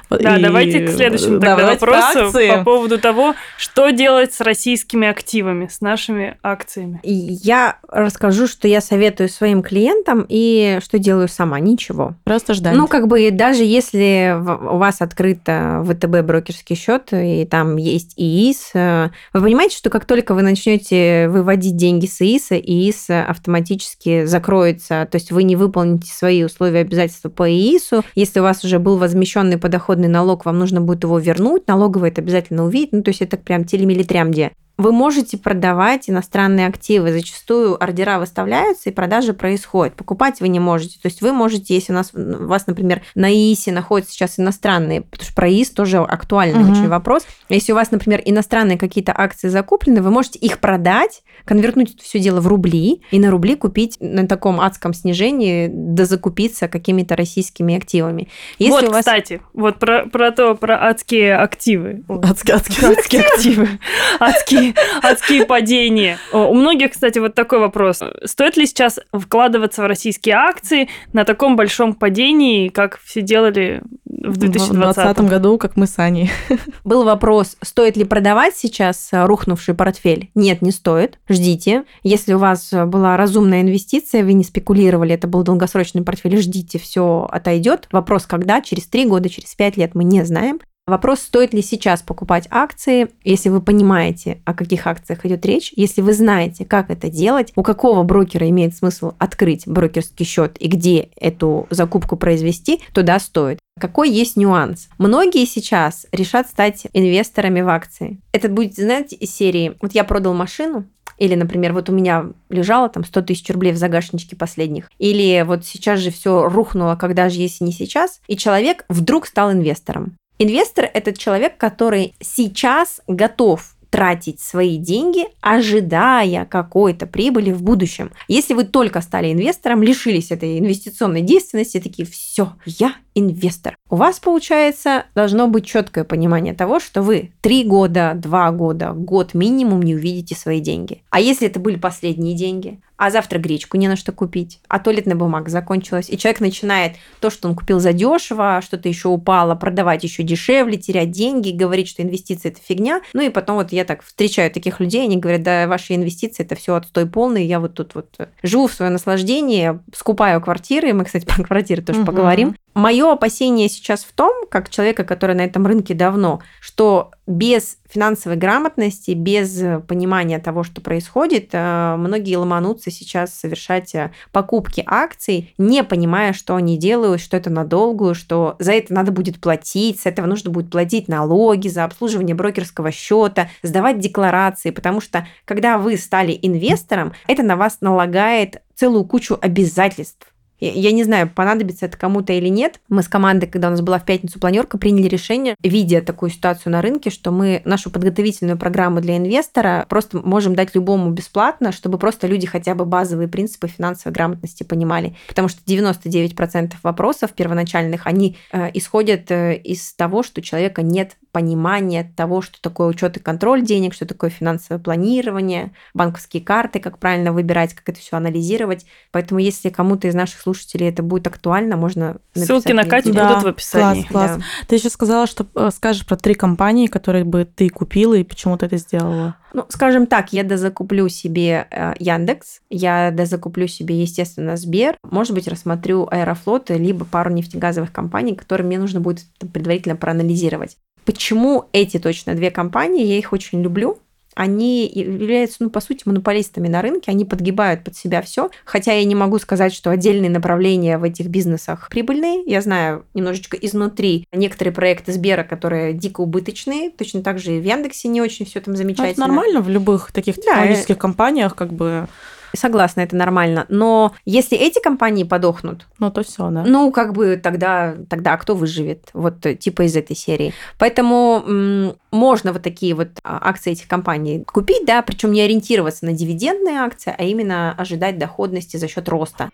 Да, и- давайте к следующему тогда давайте про вопросу по поводу того, что делать с российскими активами, с нашими акциями. Я расскажу, что я советую своим клиентам и что делаю сама. Ничего. Просто ждать. Ну, как бы, даже если у вас открыт ВТБ брокерский счет, и там есть ИИС, э, вы понимаете, что как только вы начнете выводить деньги с ИИСа, ИИС автоматически закроется, то есть вы не выполните свои условия обязательства по ИИСу. Если у вас уже был возмещенный подоходный налог, вам нужно будет его вернуть, налоговый это обязательно увидит, ну, то есть это прям телемилитрямде. Вы можете продавать иностранные активы. Зачастую ордера выставляются, и продажи происходят. Покупать вы не можете. То есть вы можете, если у, нас, у вас, например, на ИИСе находятся сейчас иностранные, потому что про ИИС тоже актуальный Мгм. очень вопрос. Если у вас, например, иностранные какие-то акции закуплены, вы можете их продать, конвертнуть это все дело в рубли, и на рубли купить на таком адском снижении, дозакупиться какими-то российскими активами. Если вот, у вас... кстати, вот про, про то, про адские активы. Адские, адские. Адские активы. Адские, адские падения. О, У многих, кстати, вот такой вопрос. Стоит ли сейчас вкладываться в российские акции на таком большом падении, как все делали в В 2020 2020 году, как мы с Аней. Был вопрос, стоит ли продавать сейчас э, рухнувший портфель? Нет, не стоит. Ждите. Если у вас э, была разумная инвестиция, вы не спекулировали, это был долгосрочный портфель, ждите, все отойдет. Вопрос, когда? Через 3 года, через 5 лет, мы не знаем. Вопрос, стоит ли сейчас покупать акции, если вы понимаете, о каких акциях идет речь, если вы знаете, как это делать, у какого брокера имеет смысл открыть брокерский счет и где эту закупку произвести, то да, стоит. Какой есть нюанс? Многие сейчас решат стать инвесторами в акции. Это будет, знаете, из серии «Вот я продал машину, или, например, вот у меня лежало там 100 тысяч рублей в загашничке последних. Или вот сейчас же все рухнуло, когда же, если не сейчас. И человек вдруг стал инвестором. Инвестор – это человек, который сейчас готов тратить свои деньги, ожидая какой-то прибыли в будущем. Если вы только стали инвестором, лишились этой инвестиционной действенности, такие, все, я инвестор. У вас, получается, должно быть четкое понимание того, что вы три года, два года, год минимум не увидите свои деньги. А если это были последние деньги? а завтра гречку не на что купить, а туалетная бумага закончилась, и человек начинает то, что он купил за дешево, что-то еще упало, продавать еще дешевле, терять деньги, говорить, что инвестиции это фигня. Ну и потом вот я так встречаю таких людей, они говорят, да, ваши инвестиции это все отстой полный, я вот тут вот живу в свое наслаждение, скупаю квартиры, мы, кстати, про квартиры тоже угу. поговорим. Мое опасение сейчас в том, как человека, который на этом рынке давно, что без финансовой грамотности, без понимания того, что происходит, э, многие ломанутся сейчас совершать э, покупки акций, не понимая, что они делают, что это надолгую, что за это надо будет платить, с этого нужно будет платить налоги, за обслуживание брокерского счета, сдавать декларации, потому что когда вы стали инвестором, это на вас налагает целую кучу обязательств я не знаю, понадобится это кому-то или нет. Мы с командой, когда у нас была в пятницу планерка, приняли решение, видя такую ситуацию на рынке, что мы нашу подготовительную программу для инвестора просто можем дать любому бесплатно, чтобы просто люди хотя бы базовые принципы финансовой грамотности понимали. Потому что 99% вопросов первоначальных, они э, исходят э, из того, что у человека нет понимание того, что такое учет и контроль денег, что такое финансовое планирование, банковские карты, как правильно выбирать, как это все анализировать. Поэтому, если кому-то из наших слушателей это будет актуально, можно Ссылки на Катю да, будут в описании. Класс, класс. Да. Ты еще сказала, что э, скажешь про три компании, которые бы ты купила и почему ты это сделала. Ну, скажем так, я дозакуплю себе э, Яндекс, я дозакуплю себе, естественно, Сбер, может быть, рассмотрю Аэрофлот, либо пару нефтегазовых компаний, которые мне нужно будет предварительно проанализировать. Почему эти точно две компании, я их очень люблю, они являются, ну, по сути, монополистами на рынке, они подгибают под себя все. Хотя я не могу сказать, что отдельные направления в этих бизнесах прибыльные. Я знаю немножечко изнутри некоторые проекты Сбера, которые дико убыточные. Точно так же и в Яндексе не очень все там замечательно. Ну, это нормально в любых таких технологических да, компаниях, как бы Согласна, это нормально. Но если эти компании подохнут, ну то все, да. Ну, как бы тогда, тогда кто выживет? Вот э, типа из этой серии. Поэтому м- можно вот такие вот а, акции этих компаний купить, да, причем не ориентироваться на дивидендные акции, а именно ожидать доходности за счет роста.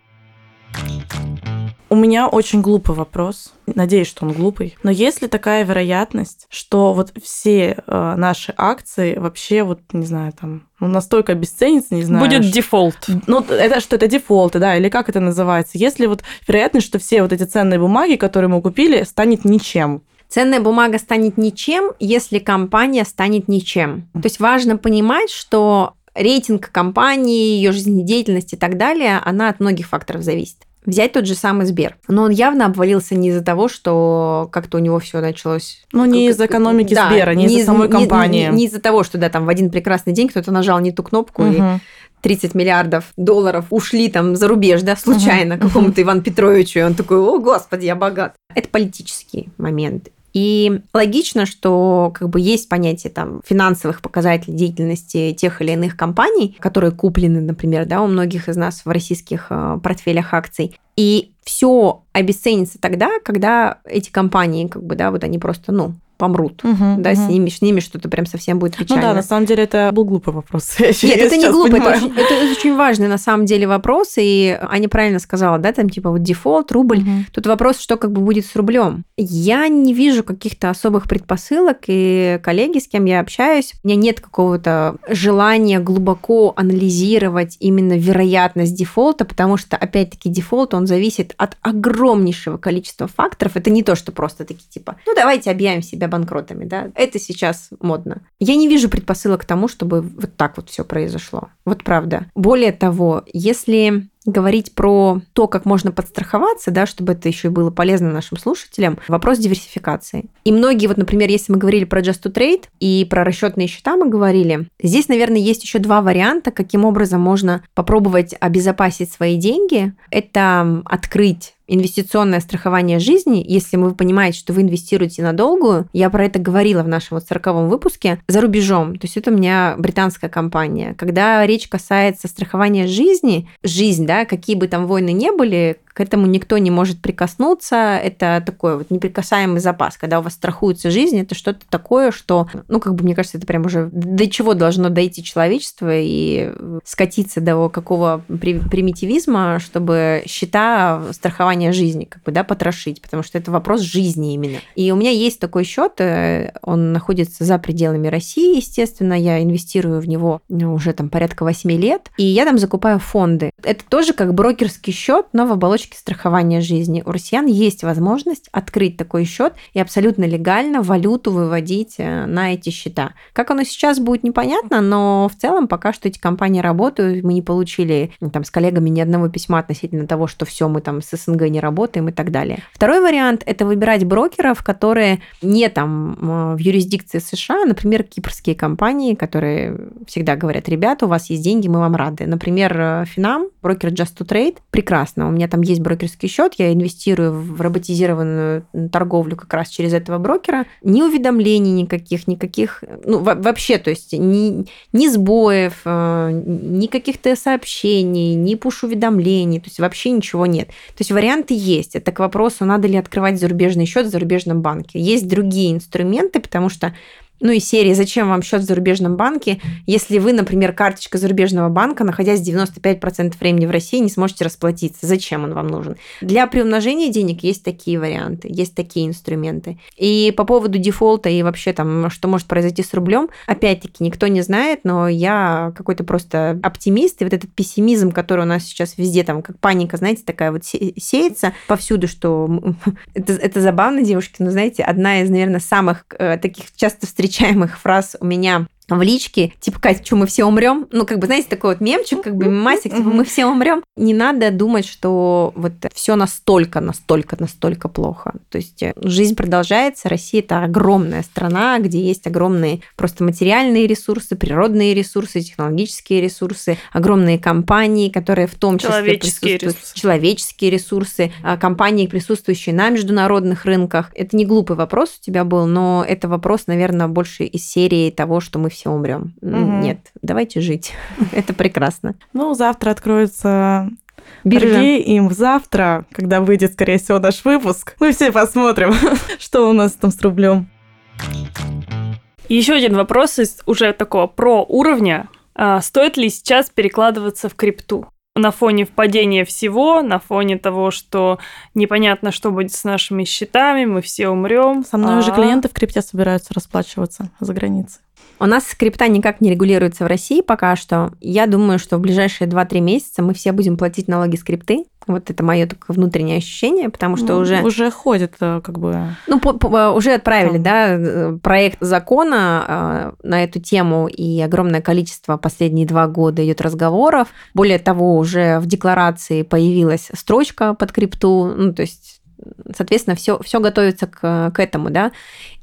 У меня очень глупый вопрос. Надеюсь, что он глупый. Но есть ли такая вероятность, что вот все э, наши акции вообще, вот, не знаю, там, ну, настолько обесценятся, не знаю. Будет дефолт. Ну, это что, это дефолты, да, или как это называется? Есть ли вот вероятность, что все вот эти ценные бумаги, которые мы купили, станет ничем? Ценная бумага станет ничем, если компания станет ничем. То есть важно понимать, что рейтинг компании, ее жизнедеятельность и так далее, она от многих факторов зависит. Взять тот же самый Сбер. Но он явно обвалился не из-за того, что как-то у него все началось... Ну, не из экономики да, Сбера, не, не из-за самой компании. Не, не, не из-за того, что да, там в один прекрасный день кто-то нажал не ту кнопку угу. и 30 миллиардов долларов ушли там за рубеж, да, случайно какому-то Ивану Петровичу, и он такой, о, господи, я богат. Это политический момент. И логично, что как бы есть понятие там финансовых показателей деятельности тех или иных компаний, которые куплены, например, да, у многих из нас в российских э, портфелях акций. И все обесценится тогда, когда эти компании, как бы, да, вот они просто, ну, помрут, угу, да, угу. с ними, с ними что-то прям совсем будет печально. Ну да, на самом деле это был глупый вопрос. Нет, это не глупый, это очень, это очень важный на самом деле вопрос, и Аня правильно сказала, да, там типа вот дефолт, рубль, угу. тут вопрос, что как бы будет с рублем. Я не вижу каких-то особых предпосылок, и коллеги, с кем я общаюсь, у меня нет какого-то желания глубоко анализировать именно вероятность дефолта, потому что, опять-таки, дефолт, он зависит от огромнейшего количества факторов. Это не то, что просто такие типа, ну давайте объявим себя себя банкротами, да. Это сейчас модно. Я не вижу предпосылок к тому, чтобы вот так вот все произошло. Вот правда. Более того, если говорить про то, как можно подстраховаться, да, чтобы это еще и было полезно нашим слушателям, вопрос диверсификации. И многие, вот, например, если мы говорили про Just to Trade и про расчетные счета мы говорили, здесь, наверное, есть еще два варианта, каким образом можно попробовать обезопасить свои деньги. Это открыть инвестиционное страхование жизни, если вы понимаете, что вы инвестируете на долгую, я про это говорила в нашем вот 40 выпуске, за рубежом. То есть это у меня британская компания. Когда речь касается страхования жизни, жизнь, да, какие бы там войны не были, к этому никто не может прикоснуться. Это такой вот неприкасаемый запас. Когда у вас страхуется жизнь, это что-то такое, что, ну, как бы, мне кажется, это прям уже до чего должно дойти человечество и скатиться до какого примитивизма, чтобы счета страхования жизни, как бы, да, потрошить, потому что это вопрос жизни именно. И у меня есть такой счет, э, он находится за пределами России, естественно, я инвестирую в него ну, уже там порядка 8 лет, и я там закупаю фонды. Это тоже как брокерский счет, но в оболочке точки страхования жизни, у россиян есть возможность открыть такой счет и абсолютно легально валюту выводить э, на эти счета. Как оно сейчас будет непонятно, но в целом пока что эти компании работают, мы не получили там с коллегами ни одного письма относительно того, что все, мы там с СНГ не работаем и так далее. Второй вариант – это выбирать брокеров, которые не там в юрисдикции США, например, кипрские компании, которые всегда говорят, ребята, у вас есть деньги, мы вам рады. Например, э, Финам, брокер Just to Trade, прекрасно, у меня там есть есть брокерский счет, я инвестирую в роботизированную торговлю как раз через этого брокера. Ни уведомлений никаких, никаких, ну, вообще, то есть ни, ни сбоев, э, ни каких-то сообщений, ни пуш-уведомлений, то есть вообще ничего нет. То есть варианты есть. Это к вопросу, надо ли открывать зарубежный счет в зарубежном банке. Есть другие инструменты, потому что ну и серии «Зачем вам счет в зарубежном банке, если вы, например, карточка зарубежного банка, находясь 95% времени в России, не сможете расплатиться? Зачем он вам нужен? Для приумножения денег есть такие варианты, есть такие инструменты. И по поводу дефолта и вообще там, что может произойти с рублем, опять-таки, никто не знает, но я какой-то просто оптимист, и вот этот пессимизм, который у нас сейчас везде, там, как паника, знаете, такая вот сеется повсюду, что это, это забавно, девушки, но знаете, одна из, наверное, самых э, таких часто встречаемых встречаемых фраз у меня в личке, типа, Катя, что мы все умрем? Ну, как бы, знаете, такой вот мемчик, как бы мемасик, типа, мы все умрем. Не надо думать, что вот все настолько, настолько, настолько плохо. То есть э, жизнь продолжается, Россия это огромная страна, где есть огромные просто материальные ресурсы, природные ресурсы, технологические ресурсы, огромные компании, которые в том числе человеческие присутствуют, ресурсы. человеческие ресурсы, а, компании, присутствующие на международных рынках. Это не глупый вопрос у тебя был, но это вопрос, наверное, больше из серии того, что мы все умрем. Угу. Нет, давайте жить. Это прекрасно. Ну, завтра откроется Биржа. им завтра, когда выйдет, скорее всего, наш выпуск, мы все посмотрим, что у нас там с рублем. Еще один вопрос из уже такого про уровня. А, стоит ли сейчас перекладываться в крипту? на фоне впадения всего, на фоне того, что непонятно, что будет с нашими счетами, мы все умрем. Со мной а... уже клиенты в крипте собираются расплачиваться за границей. У нас крипта никак не регулируется в России пока что. Я думаю, что в ближайшие 2-3 месяца мы все будем платить налоги с крипты. Вот это мое такое внутреннее ощущение, потому что ну, уже... Уже ходит э, как бы... Ну, по, по, уже отправили, Там. да, э, проект закона э, на эту тему, и огромное количество последние два года идет разговоров. Более того, уже в декларации появилась строчка под крипту, ну, то есть соответственно, все, все готовится к, к этому, да.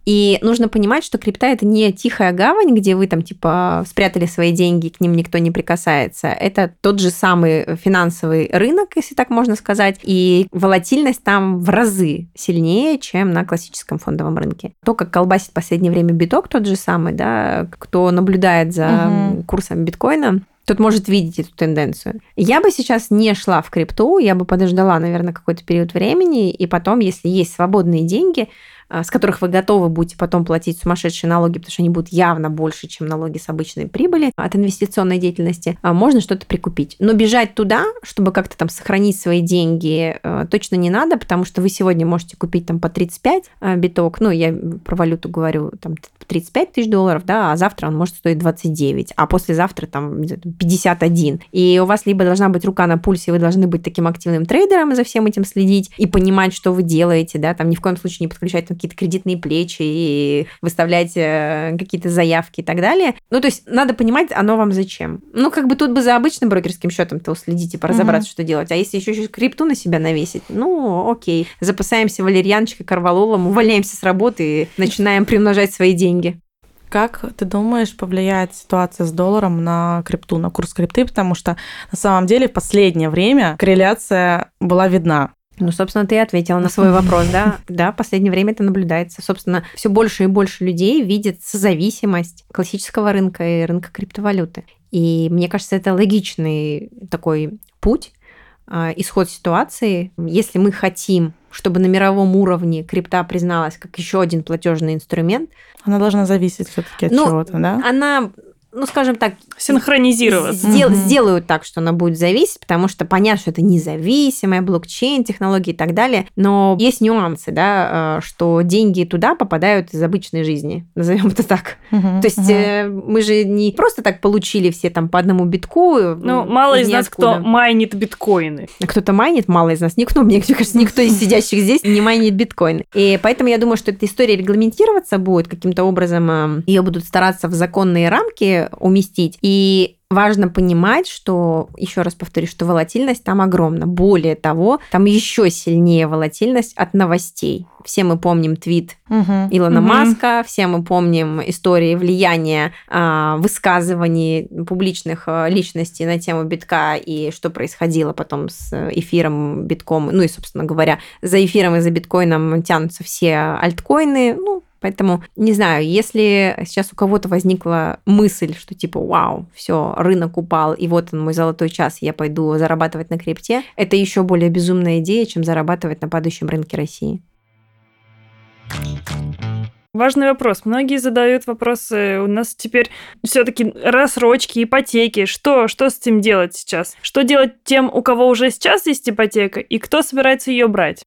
И нужно понимать, что крипта это не тихая гавань, где вы там типа спрятали свои деньги, к ним никто не прикасается. Это тот же самый финансовый рынок, если так можно сказать, и волатильность там в разы сильнее, чем на классическом фондовом рынке. То, как колбасит в последнее время биток, тот же самый, да, кто наблюдает за угу. курсом биткоина, тот может видеть эту тенденцию. Я бы сейчас не шла в крипту, я бы подождала, наверное, какой-то период времени, и потом, если есть свободные деньги, с которых вы готовы будете потом платить сумасшедшие налоги, потому что они будут явно больше, чем налоги с обычной прибыли от инвестиционной деятельности, а, можно что-то прикупить. Но бежать туда, чтобы как-то там сохранить свои деньги, а, точно не надо, потому что вы сегодня можете купить там по 35 биток, ну, я про валюту говорю, там 35 тысяч долларов, да, а завтра он может стоить 29, а послезавтра там 51. И у вас либо должна быть рука на пульсе, вы должны быть таким активным трейдером и за всем этим следить и понимать, что вы делаете, да, там ни в коем случае не подключать какие-то кредитные плечи и выставлять э, какие-то заявки и так далее. Ну, то есть надо понимать, оно вам зачем. Ну, как бы тут бы за обычным брокерским счетом-то уследить и поразобраться, mm-hmm. что делать. А если еще еще крипту на себя навесить, ну, окей. Запасаемся валерьяночкой, корвалолом, увольняемся с работы и начинаем примножать свои деньги. Как ты думаешь, повлияет ситуация с долларом на крипту, на курс крипты? Потому что на самом деле в последнее время корреляция была видна. Ну, собственно, ты ответила на свой вопрос, да? Да, в последнее время это наблюдается. Собственно, все больше и больше людей видят зависимость классического рынка и рынка криптовалюты. И мне кажется, это логичный такой путь, а, исход ситуации. Если мы хотим, чтобы на мировом уровне крипта призналась как еще один платежный инструмент, она должна зависеть все-таки от ну, чего-то, да? Она ну, скажем так, синхронизироваться. Сдел, угу. Сделают так, что она будет зависеть, потому что понятно, что это независимая блокчейн, технологии и так далее. Но есть нюансы, да, э, что деньги туда попадают из обычной жизни, назовем это так. Угу, То есть угу. мы же не просто так получили все там по одному битку. Ну, мало из нас кто майнит биткоины. Кто-то майнит, мало из нас. Никто, мне кажется, никто из сидящих здесь не майнит биткоины. И поэтому я думаю, что эта история регламентироваться будет каким-то образом, э, ее будут стараться в законные рамки уместить. И важно понимать, что, еще раз повторю, что волатильность там огромна. Более того, там еще сильнее волатильность от новостей. Все мы помним твит угу. Илона угу. Маска, все мы помним истории влияния э, высказываний публичных э, личностей на тему битка и что происходило потом с эфиром битком. Ну и, собственно говоря, за эфиром и за биткоином тянутся все альткоины. Ну, Поэтому, не знаю, если сейчас у кого-то возникла мысль, что типа, вау, все, рынок упал, и вот он мой золотой час, я пойду зарабатывать на крипте, это еще более безумная идея, чем зарабатывать на падающем рынке России. Важный вопрос. Многие задают вопросы. У нас теперь все-таки рассрочки, ипотеки. Что, что с этим делать сейчас? Что делать тем, у кого уже сейчас есть ипотека, и кто собирается ее брать?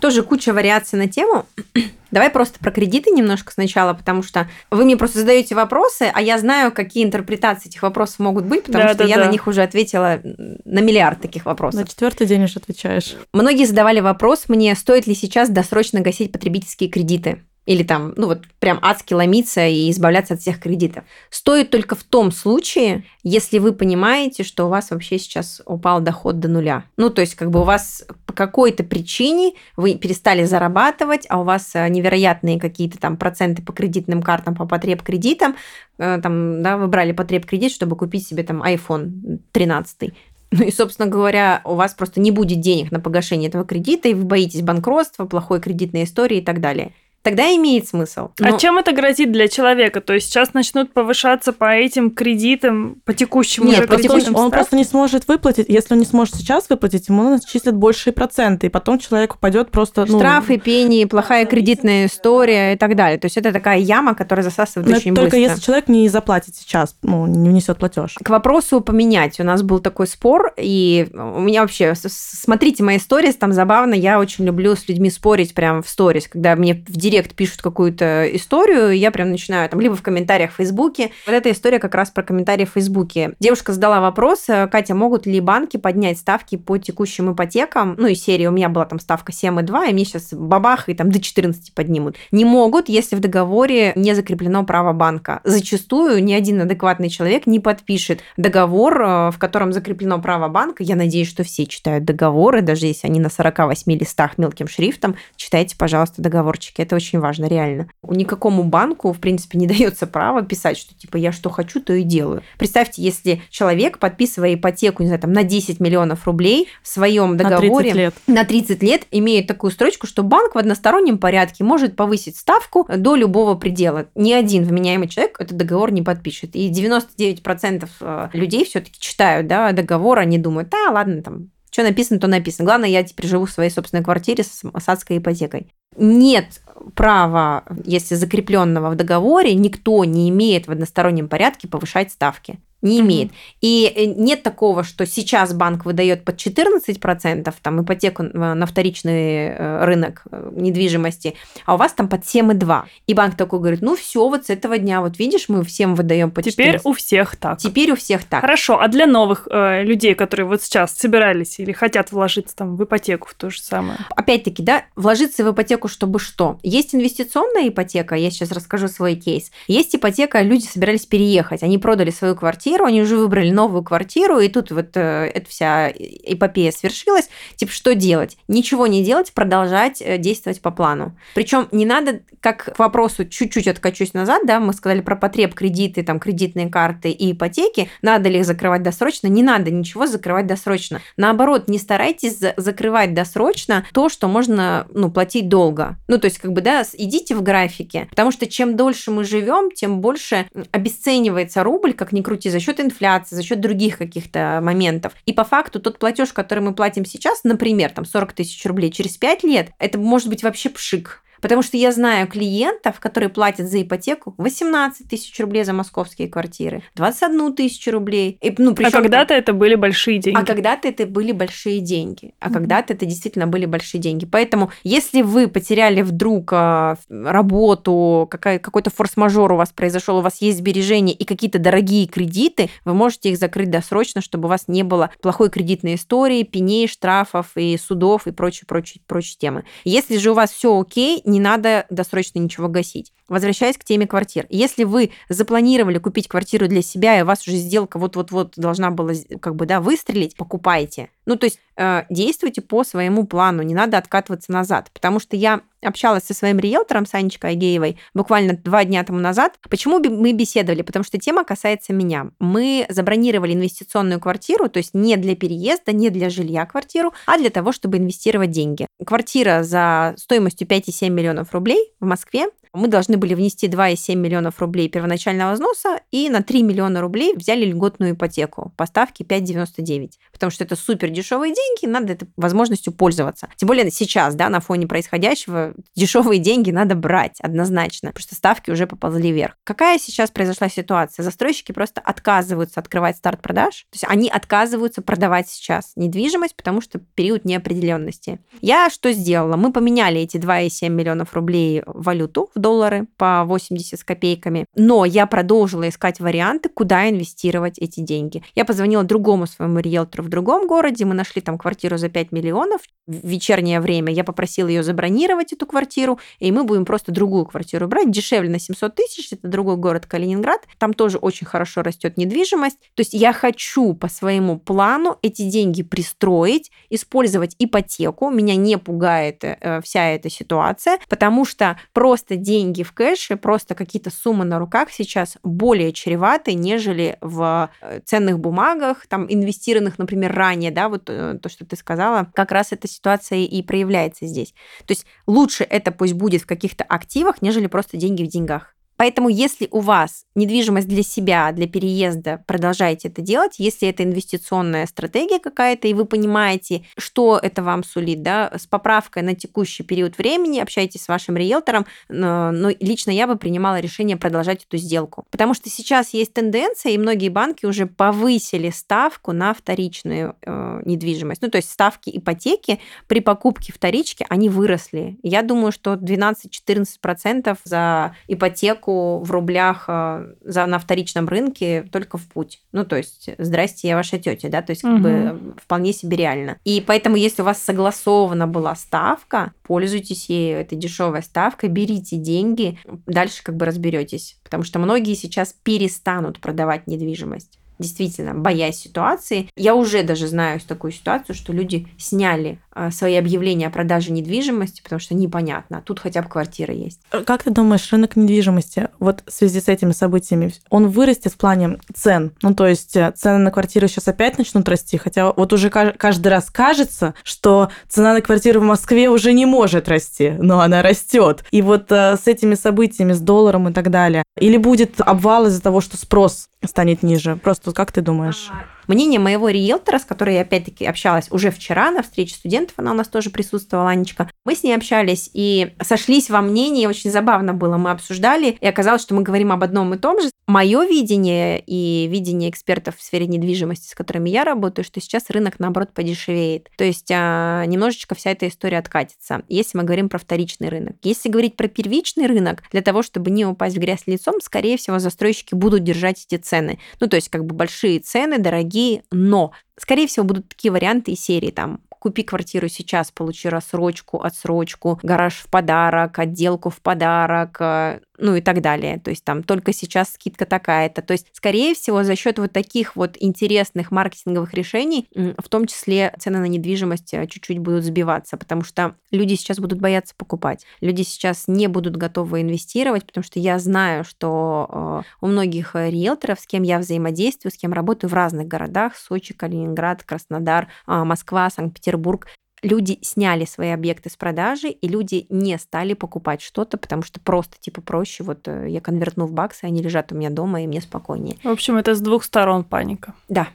Тоже куча вариаций на тему. Давай просто про кредиты немножко сначала, потому что вы мне просто задаете вопросы, а я знаю, какие интерпретации этих вопросов могут быть, потому да, что да, я да. на них уже ответила на миллиард таких вопросов. На четвертый день уже отвечаешь. Многие задавали вопрос мне, стоит ли сейчас досрочно гасить потребительские кредиты или там, ну вот прям адски ломиться и избавляться от всех кредитов. Стоит только в том случае, если вы понимаете, что у вас вообще сейчас упал доход до нуля. Ну, то есть как бы у вас по какой-то причине вы перестали зарабатывать, а у вас э, невероятные какие-то там проценты по кредитным картам, по потреб кредитам, э, там, да, вы брали потреб кредит, чтобы купить себе там iPhone 13. Ну и, собственно говоря, у вас просто не будет денег на погашение этого кредита, и вы боитесь банкротства, плохой кредитной истории и так далее тогда имеет смысл. А Но... А чем это грозит для человека? То есть сейчас начнут повышаться по этим кредитам, по текущим Нет, уже по текущим, он просто не сможет выплатить. Если он не сможет сейчас выплатить, ему начислят большие проценты, и потом человек упадет просто... Ну... Штрафы, пени, плохая кредитная история и так далее. То есть это такая яма, которая засасывает Но очень только быстро. если человек не заплатит сейчас, ну, не внесет платеж. К вопросу поменять. У нас был такой спор, и у меня вообще... Смотрите мои сторис, там забавно. Я очень люблю с людьми спорить прямо в сторис, когда мне в директ директ пишут какую-то историю, я прям начинаю там либо в комментариях в Фейсбуке. Вот эта история как раз про комментарии в Фейсбуке. Девушка задала вопрос, э, Катя, могут ли банки поднять ставки по текущим ипотекам? Ну, и серии у меня была там ставка 7,2, и мне сейчас бабах и там до 14 поднимут. Не могут, если в договоре не закреплено право банка. Зачастую ни один адекватный человек не подпишет договор, э, в котором закреплено право банка. Я надеюсь, что все читают договоры, даже если они на 48 листах мелким шрифтом. Читайте, пожалуйста, договорчики. Это очень важно, реально. Никакому банку, в принципе, не дается право писать, что типа я что хочу, то и делаю. Представьте, если человек, подписывая ипотеку, не знаю, там на 10 миллионов рублей в своем договоре на 30 лет, на 30 лет имеет такую строчку, что банк в одностороннем порядке может повысить ставку до любого предела. Ни один вменяемый человек этот договор не подпишет. И 99% э, людей все-таки читают да, договор, они думают, да, ладно, там что написано, то написано. Главное, я теперь живу в своей собственной квартире с, с адской ипотекой. Нет права, если закрепленного в договоре, никто не имеет в одностороннем порядке повышать ставки не имеет. Mm-hmm. И э, нет такого, что сейчас банк выдает под 14% там, ипотеку на вторичный э, рынок э, недвижимости, а у вас там под 7,2%. И банк такой говорит, ну все, вот с этого дня, вот видишь, мы всем выдаем по 14%. Теперь у всех так. Теперь у всех так. Хорошо, а для новых э, людей, которые вот сейчас собирались или хотят вложиться там в ипотеку в то же самое? Опять-таки, да, вложиться в ипотеку, чтобы что? Есть инвестиционная ипотека, я сейчас расскажу свой кейс. Есть ипотека, люди собирались переехать, они продали свою квартиру, квартиру, они уже выбрали новую квартиру, и тут вот э, эта вся эпопея свершилась. Типа, что делать? Ничего не делать, продолжать э, действовать по плану. Причем не надо, как к вопросу, чуть-чуть откачусь назад, да, мы сказали про потреб кредиты, там, кредитные карты и ипотеки, надо ли их закрывать досрочно? Не надо ничего закрывать досрочно. Наоборот, не старайтесь закрывать досрочно то, что можно, ну, платить долго. Ну, то есть, как бы, да, идите в графике, потому что чем дольше мы живем, тем больше обесценивается рубль, как ни крути, за счет инфляции, за счет других каких-то моментов. И по факту тот платеж, который мы платим сейчас, например, там 40 тысяч рублей, через 5 лет, это может быть вообще пшик. Потому что я знаю клиентов, которые платят за ипотеку 18 тысяч рублей за московские квартиры, 21 тысячу рублей. И, ну, причем... А когда-то это были большие деньги. А когда-то это были большие деньги. А mm-hmm. когда-то это действительно были большие деньги. Поэтому, если вы потеряли вдруг э, работу, какая, какой-то форс-мажор у вас произошел, у вас есть сбережения и какие-то дорогие кредиты, вы можете их закрыть досрочно, чтобы у вас не было плохой кредитной истории, пеней, штрафов и судов и прочие, прочие, прочие темы. Если же у вас все окей, не надо досрочно ничего гасить. Возвращаясь к теме квартир. Если вы запланировали купить квартиру для себя, и у вас уже сделка вот-вот-вот должна была как бы, да, выстрелить, покупайте. Ну, то есть э, действуйте по своему плану, не надо откатываться назад. Потому что я общалась со своим риэлтором Санечкой Агеевой буквально два дня тому назад. Почему мы беседовали? Потому что тема касается меня. Мы забронировали инвестиционную квартиру, то есть не для переезда, не для жилья квартиру, а для того, чтобы инвестировать деньги. Квартира за стоимостью 5,7 миллионов рублей в Москве мы должны были внести 2,7 миллионов рублей первоначального взноса и на 3 миллиона рублей взяли льготную ипотеку по ставке 5,99. Потому что это супер дешевые деньги, надо этой возможностью пользоваться. Тем более сейчас, да, на фоне происходящего, дешевые деньги надо брать однозначно, потому что ставки уже поползли вверх. Какая сейчас произошла ситуация? Застройщики просто отказываются открывать старт продаж, то есть они отказываются продавать сейчас недвижимость, потому что период неопределенности. Я что сделала? Мы поменяли эти 2,7 миллионов рублей валюту, доллары по 80 с копейками. Но я продолжила искать варианты, куда инвестировать эти деньги. Я позвонила другому своему риэлтору в другом городе, мы нашли там квартиру за 5 миллионов в вечернее время. Я попросила ее забронировать, эту квартиру, и мы будем просто другую квартиру брать, дешевле на 700 тысяч, это другой город Калининград, там тоже очень хорошо растет недвижимость. То есть я хочу по своему плану эти деньги пристроить, использовать ипотеку, меня не пугает э, вся эта ситуация, потому что просто деньги в кэше, просто какие-то суммы на руках сейчас более чреваты, нежели в э, ценных бумагах, там, инвестированных, например, ранее, да, вот э, то, что ты сказала, как раз эта ситуация и проявляется здесь. То есть лучше это пусть будет в каких-то активах, нежели просто деньги в деньгах. Поэтому, если у вас недвижимость для себя, для переезда, продолжайте это делать. Если это инвестиционная стратегия какая-то, и вы понимаете, что это вам сулит, да, с поправкой на текущий период времени, общайтесь с вашим риэлтором, но, но лично я бы принимала решение продолжать эту сделку. Потому что сейчас есть тенденция, и многие банки уже повысили ставку на вторичную э, недвижимость. Ну, то есть ставки ипотеки при покупке вторички, они выросли. Я думаю, что 12-14% за ипотеку ставку в рублях э, за, на вторичном рынке только в путь. Ну, то есть, здрасте, я ваша тетя, да, то есть, как угу. бы вполне себе реально. И поэтому, если у вас согласована была ставка, пользуйтесь ею, это дешевая ставка, берите деньги, дальше как бы разберетесь. Потому что многие сейчас перестанут продавать недвижимость действительно, боясь ситуации. Я уже даже знаю такую ситуацию, что люди сняли а, свои объявления о продаже недвижимости, потому что непонятно, а тут хотя бы квартира есть. Э, как ты думаешь, рынок недвижимости, вот в связи с этими событиями, он вырастет в плане цен? Ну, то есть э, цены на квартиры сейчас опять начнут расти, хотя вот уже каждый раз кажется, что цена на квартиру в Москве уже не может расти, но она растет. И вот э, с этими событиями, с долларом и так далее, или будет обвал из-за того, что спрос станет ниже? Просто как ты думаешь? Мнение моего риэлтора, с которой я опять-таки общалась уже вчера на встрече студентов, она у нас тоже присутствовала, Анечка. Мы с ней общались и сошлись во мнении, очень забавно было, мы обсуждали, и оказалось, что мы говорим об одном и том же. Мое видение и видение экспертов в сфере недвижимости, с которыми я работаю, что сейчас рынок, наоборот, подешевеет. То есть а, немножечко вся эта история откатится, если мы говорим про вторичный рынок. Если говорить про первичный рынок, для того, чтобы не упасть в грязь лицом, скорее всего, застройщики будут держать эти цены. Ну, то есть как бы большие цены, дорогие, но, скорее всего, будут такие варианты из серии там купи квартиру сейчас, получи рассрочку, отсрочку, гараж в подарок, отделку в подарок, э, ну и так далее. То есть там только сейчас скидка такая-то. То есть, скорее всего, за счет вот таких вот интересных маркетинговых решений, в том числе цены на недвижимость э, чуть-чуть будут сбиваться, потому что люди сейчас будут бояться покупать. Люди сейчас не будут готовы инвестировать, потому что я знаю, что э, у многих риэлторов, с кем я взаимодействую, с кем работаю в разных городах, Сочи, Калининград, Краснодар, а, Москва, Санкт-Петербург, люди сняли свои объекты с продажи, и люди не стали покупать что-то, потому что просто, типа, проще, вот э, я конвертну в баксы, они лежат у меня дома, и мне спокойнее. В общем, это с двух сторон паника. Да.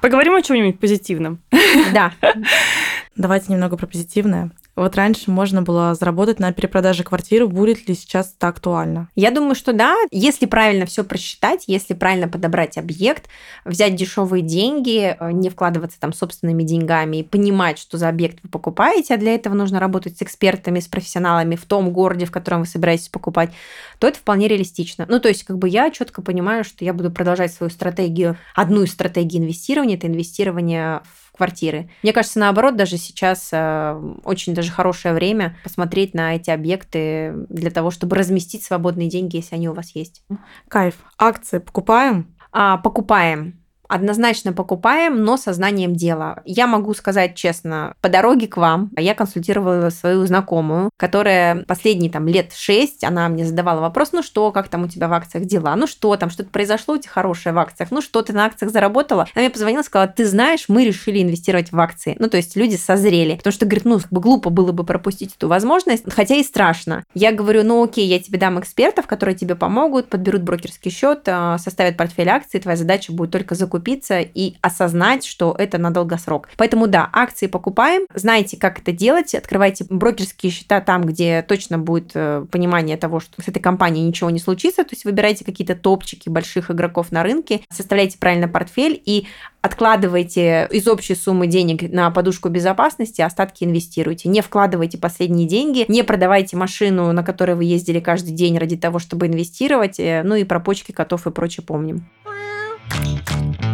Поговорим о чем-нибудь позитивном. Да. Давайте немного про позитивное. Вот раньше можно было заработать на перепродаже квартиры. Будет ли сейчас это актуально? Я думаю, что да. Если правильно все просчитать, если правильно подобрать объект, взять дешевые деньги, э, не вкладываться там собственными деньгами и понимать, что за объект вы покупаете, а для этого нужно работать с экспертами, с профессионалами в том городе, в котором вы собираетесь покупать, то это вполне реалистично. Ну, то есть, как бы я четко понимаю, что я буду продолжать свою стратегию, одну из стратегий инвестирования, это инвестирование в квартиры. Мне кажется, наоборот, даже сейчас э, очень даже хорошее время посмотреть на эти объекты для того, чтобы разместить свободные деньги, если они у вас есть. Кайф. Акции покупаем? А, покупаем однозначно покупаем, но сознанием дела. Я могу сказать честно, по дороге к вам я консультировала свою знакомую, которая последние там лет шесть, она мне задавала вопрос, ну что, как там у тебя в акциях дела, ну что там, что-то произошло у тебя хорошее в акциях, ну что ты на акциях заработала. Она мне позвонила, сказала, ты знаешь, мы решили инвестировать в акции. Ну то есть люди созрели, потому что, говорит, ну как бы глупо было бы пропустить эту возможность, хотя и страшно. Я говорю, ну окей, я тебе дам экспертов, которые тебе помогут, подберут брокерский счет, а, составят портфель акций, твоя задача будет только закупить купиться и осознать, что это на долгосрок. Поэтому да, акции покупаем, знаете, как это делать, открывайте брокерские счета там, где точно будет э, понимание того, что с этой компанией ничего не случится, то есть выбирайте какие-то топчики больших игроков на рынке, составляйте правильно портфель и откладывайте из общей суммы денег на подушку безопасности, остатки инвестируйте. Не вкладывайте последние деньги, не продавайте машину, на которой вы ездили каждый день ради того, чтобы инвестировать, э, ну и про почки котов и прочее помним.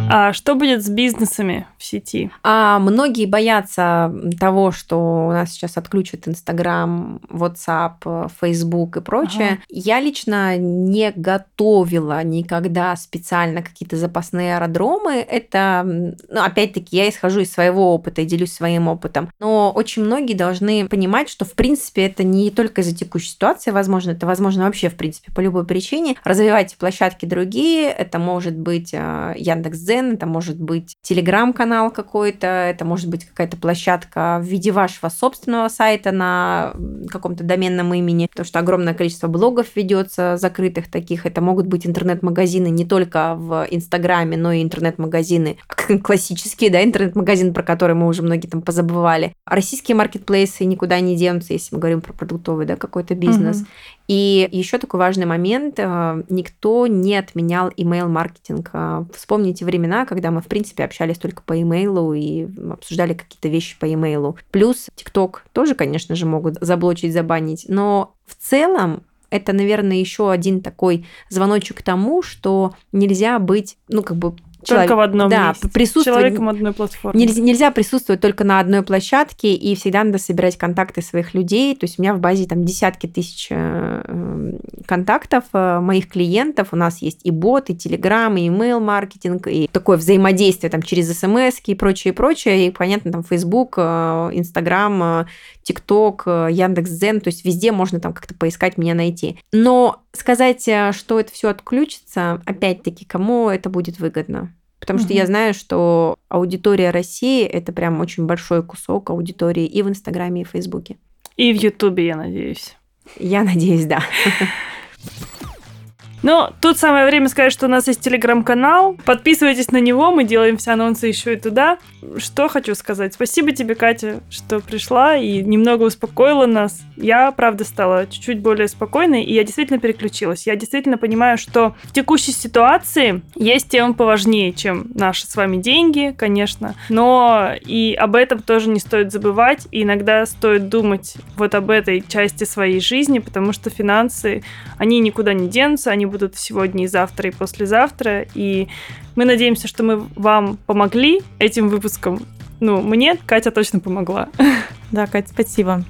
А что будет с бизнесами в сети? А, многие боятся того, что у нас сейчас отключат Инстаграм, WhatsApp, Facebook и прочее. Ага. Я лично не готовила никогда специально какие-то запасные аэродромы. Это, ну, опять-таки, я исхожу из своего опыта и делюсь своим опытом. Но очень многие должны понимать, что, в принципе, это не только из-за текущей ситуации, возможно, это возможно вообще, в принципе, по любой причине. Развивайте площадки другие. Это может быть а, Яндекс.Дзен, Дзен, это может быть телеграм-канал какой-то, это может быть какая-то площадка в виде вашего собственного сайта на каком-то доменном имени, потому что огромное количество блогов ведется закрытых таких. Это могут быть интернет-магазины не только в Инстаграме, но и интернет-магазины классические, да, интернет-магазин, про который мы уже многие там позабывали. Российские маркетплейсы никуда не денутся, если мы говорим про продуктовый, да, какой-то бизнес. Угу. И еще такой важный момент, э, никто не отменял email-маркетинг. Э, вспомните времена, когда мы, в принципе, общались только по имейлу и обсуждали какие-то вещи по имейлу. Плюс TikTok тоже, конечно же, могут заблочить, забанить, но в целом это, наверное, еще один такой звоночек к тому, что нельзя быть, ну, как бы Человек, только в одном да, месте. Присутствовать, Человеком одной платформы. Нельзя, нельзя присутствовать только на одной площадке, и всегда надо собирать контакты своих людей. То есть у меня в базе там десятки тысяч э, контактов э, моих клиентов. У нас есть и бот, и телеграм, и email маркетинг, и такое взаимодействие там через смс и прочее, прочее. И, понятно, там Facebook, э, Instagram, TikTok, Яндекс.Дзен. То есть везде можно там как-то поискать, меня найти. Но сказать, что это все отключится, опять-таки, кому это будет выгодно? Потому что я знаю, что аудитория России это прям очень большой кусок аудитории и в Инстаграме, и в Фейсбуке. И в Ютубе, я надеюсь. Я надеюсь, да. Но тут самое время сказать, что у нас есть телеграм-канал. Подписывайтесь на него, мы делаем все анонсы еще и туда. Что хочу сказать. Спасибо тебе, Катя, что пришла и немного успокоила нас. Я, правда, стала чуть-чуть более спокойной, и я действительно переключилась. Я действительно понимаю, что в текущей ситуации есть темы поважнее, чем наши с вами деньги, конечно. Но и об этом тоже не стоит забывать. И иногда стоит думать вот об этой части своей жизни, потому что финансы, они никуда не денутся, они будут сегодня и завтра, и послезавтра. И мы надеемся, что мы вам помогли этим выпуском. Ну, мне Катя точно помогла. Да, Катя, спасибо.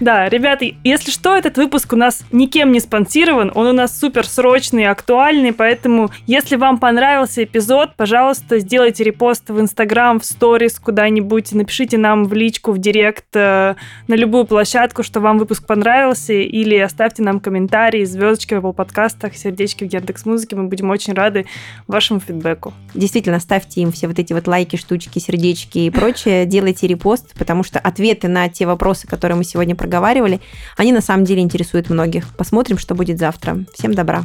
Да, ребята, если что, этот выпуск у нас никем не спонсирован, он у нас супер срочный, актуальный, поэтому если вам понравился эпизод, пожалуйста, сделайте репост в Инстаграм, в сторис куда-нибудь, напишите нам в личку, в директ, э, на любую площадку, что вам выпуск понравился, или оставьте нам комментарии, звездочки в Apple подкастах, сердечки в Яндекс Музыке, мы будем очень рады вашему фидбэку. Действительно, ставьте им все вот эти вот лайки, штучки, сердечки и прочее, делайте репост, потому что ответы на те вопросы, которые мы сегодня проговаривали, они на самом деле интересуют многих. Посмотрим, что будет завтра. Всем добра.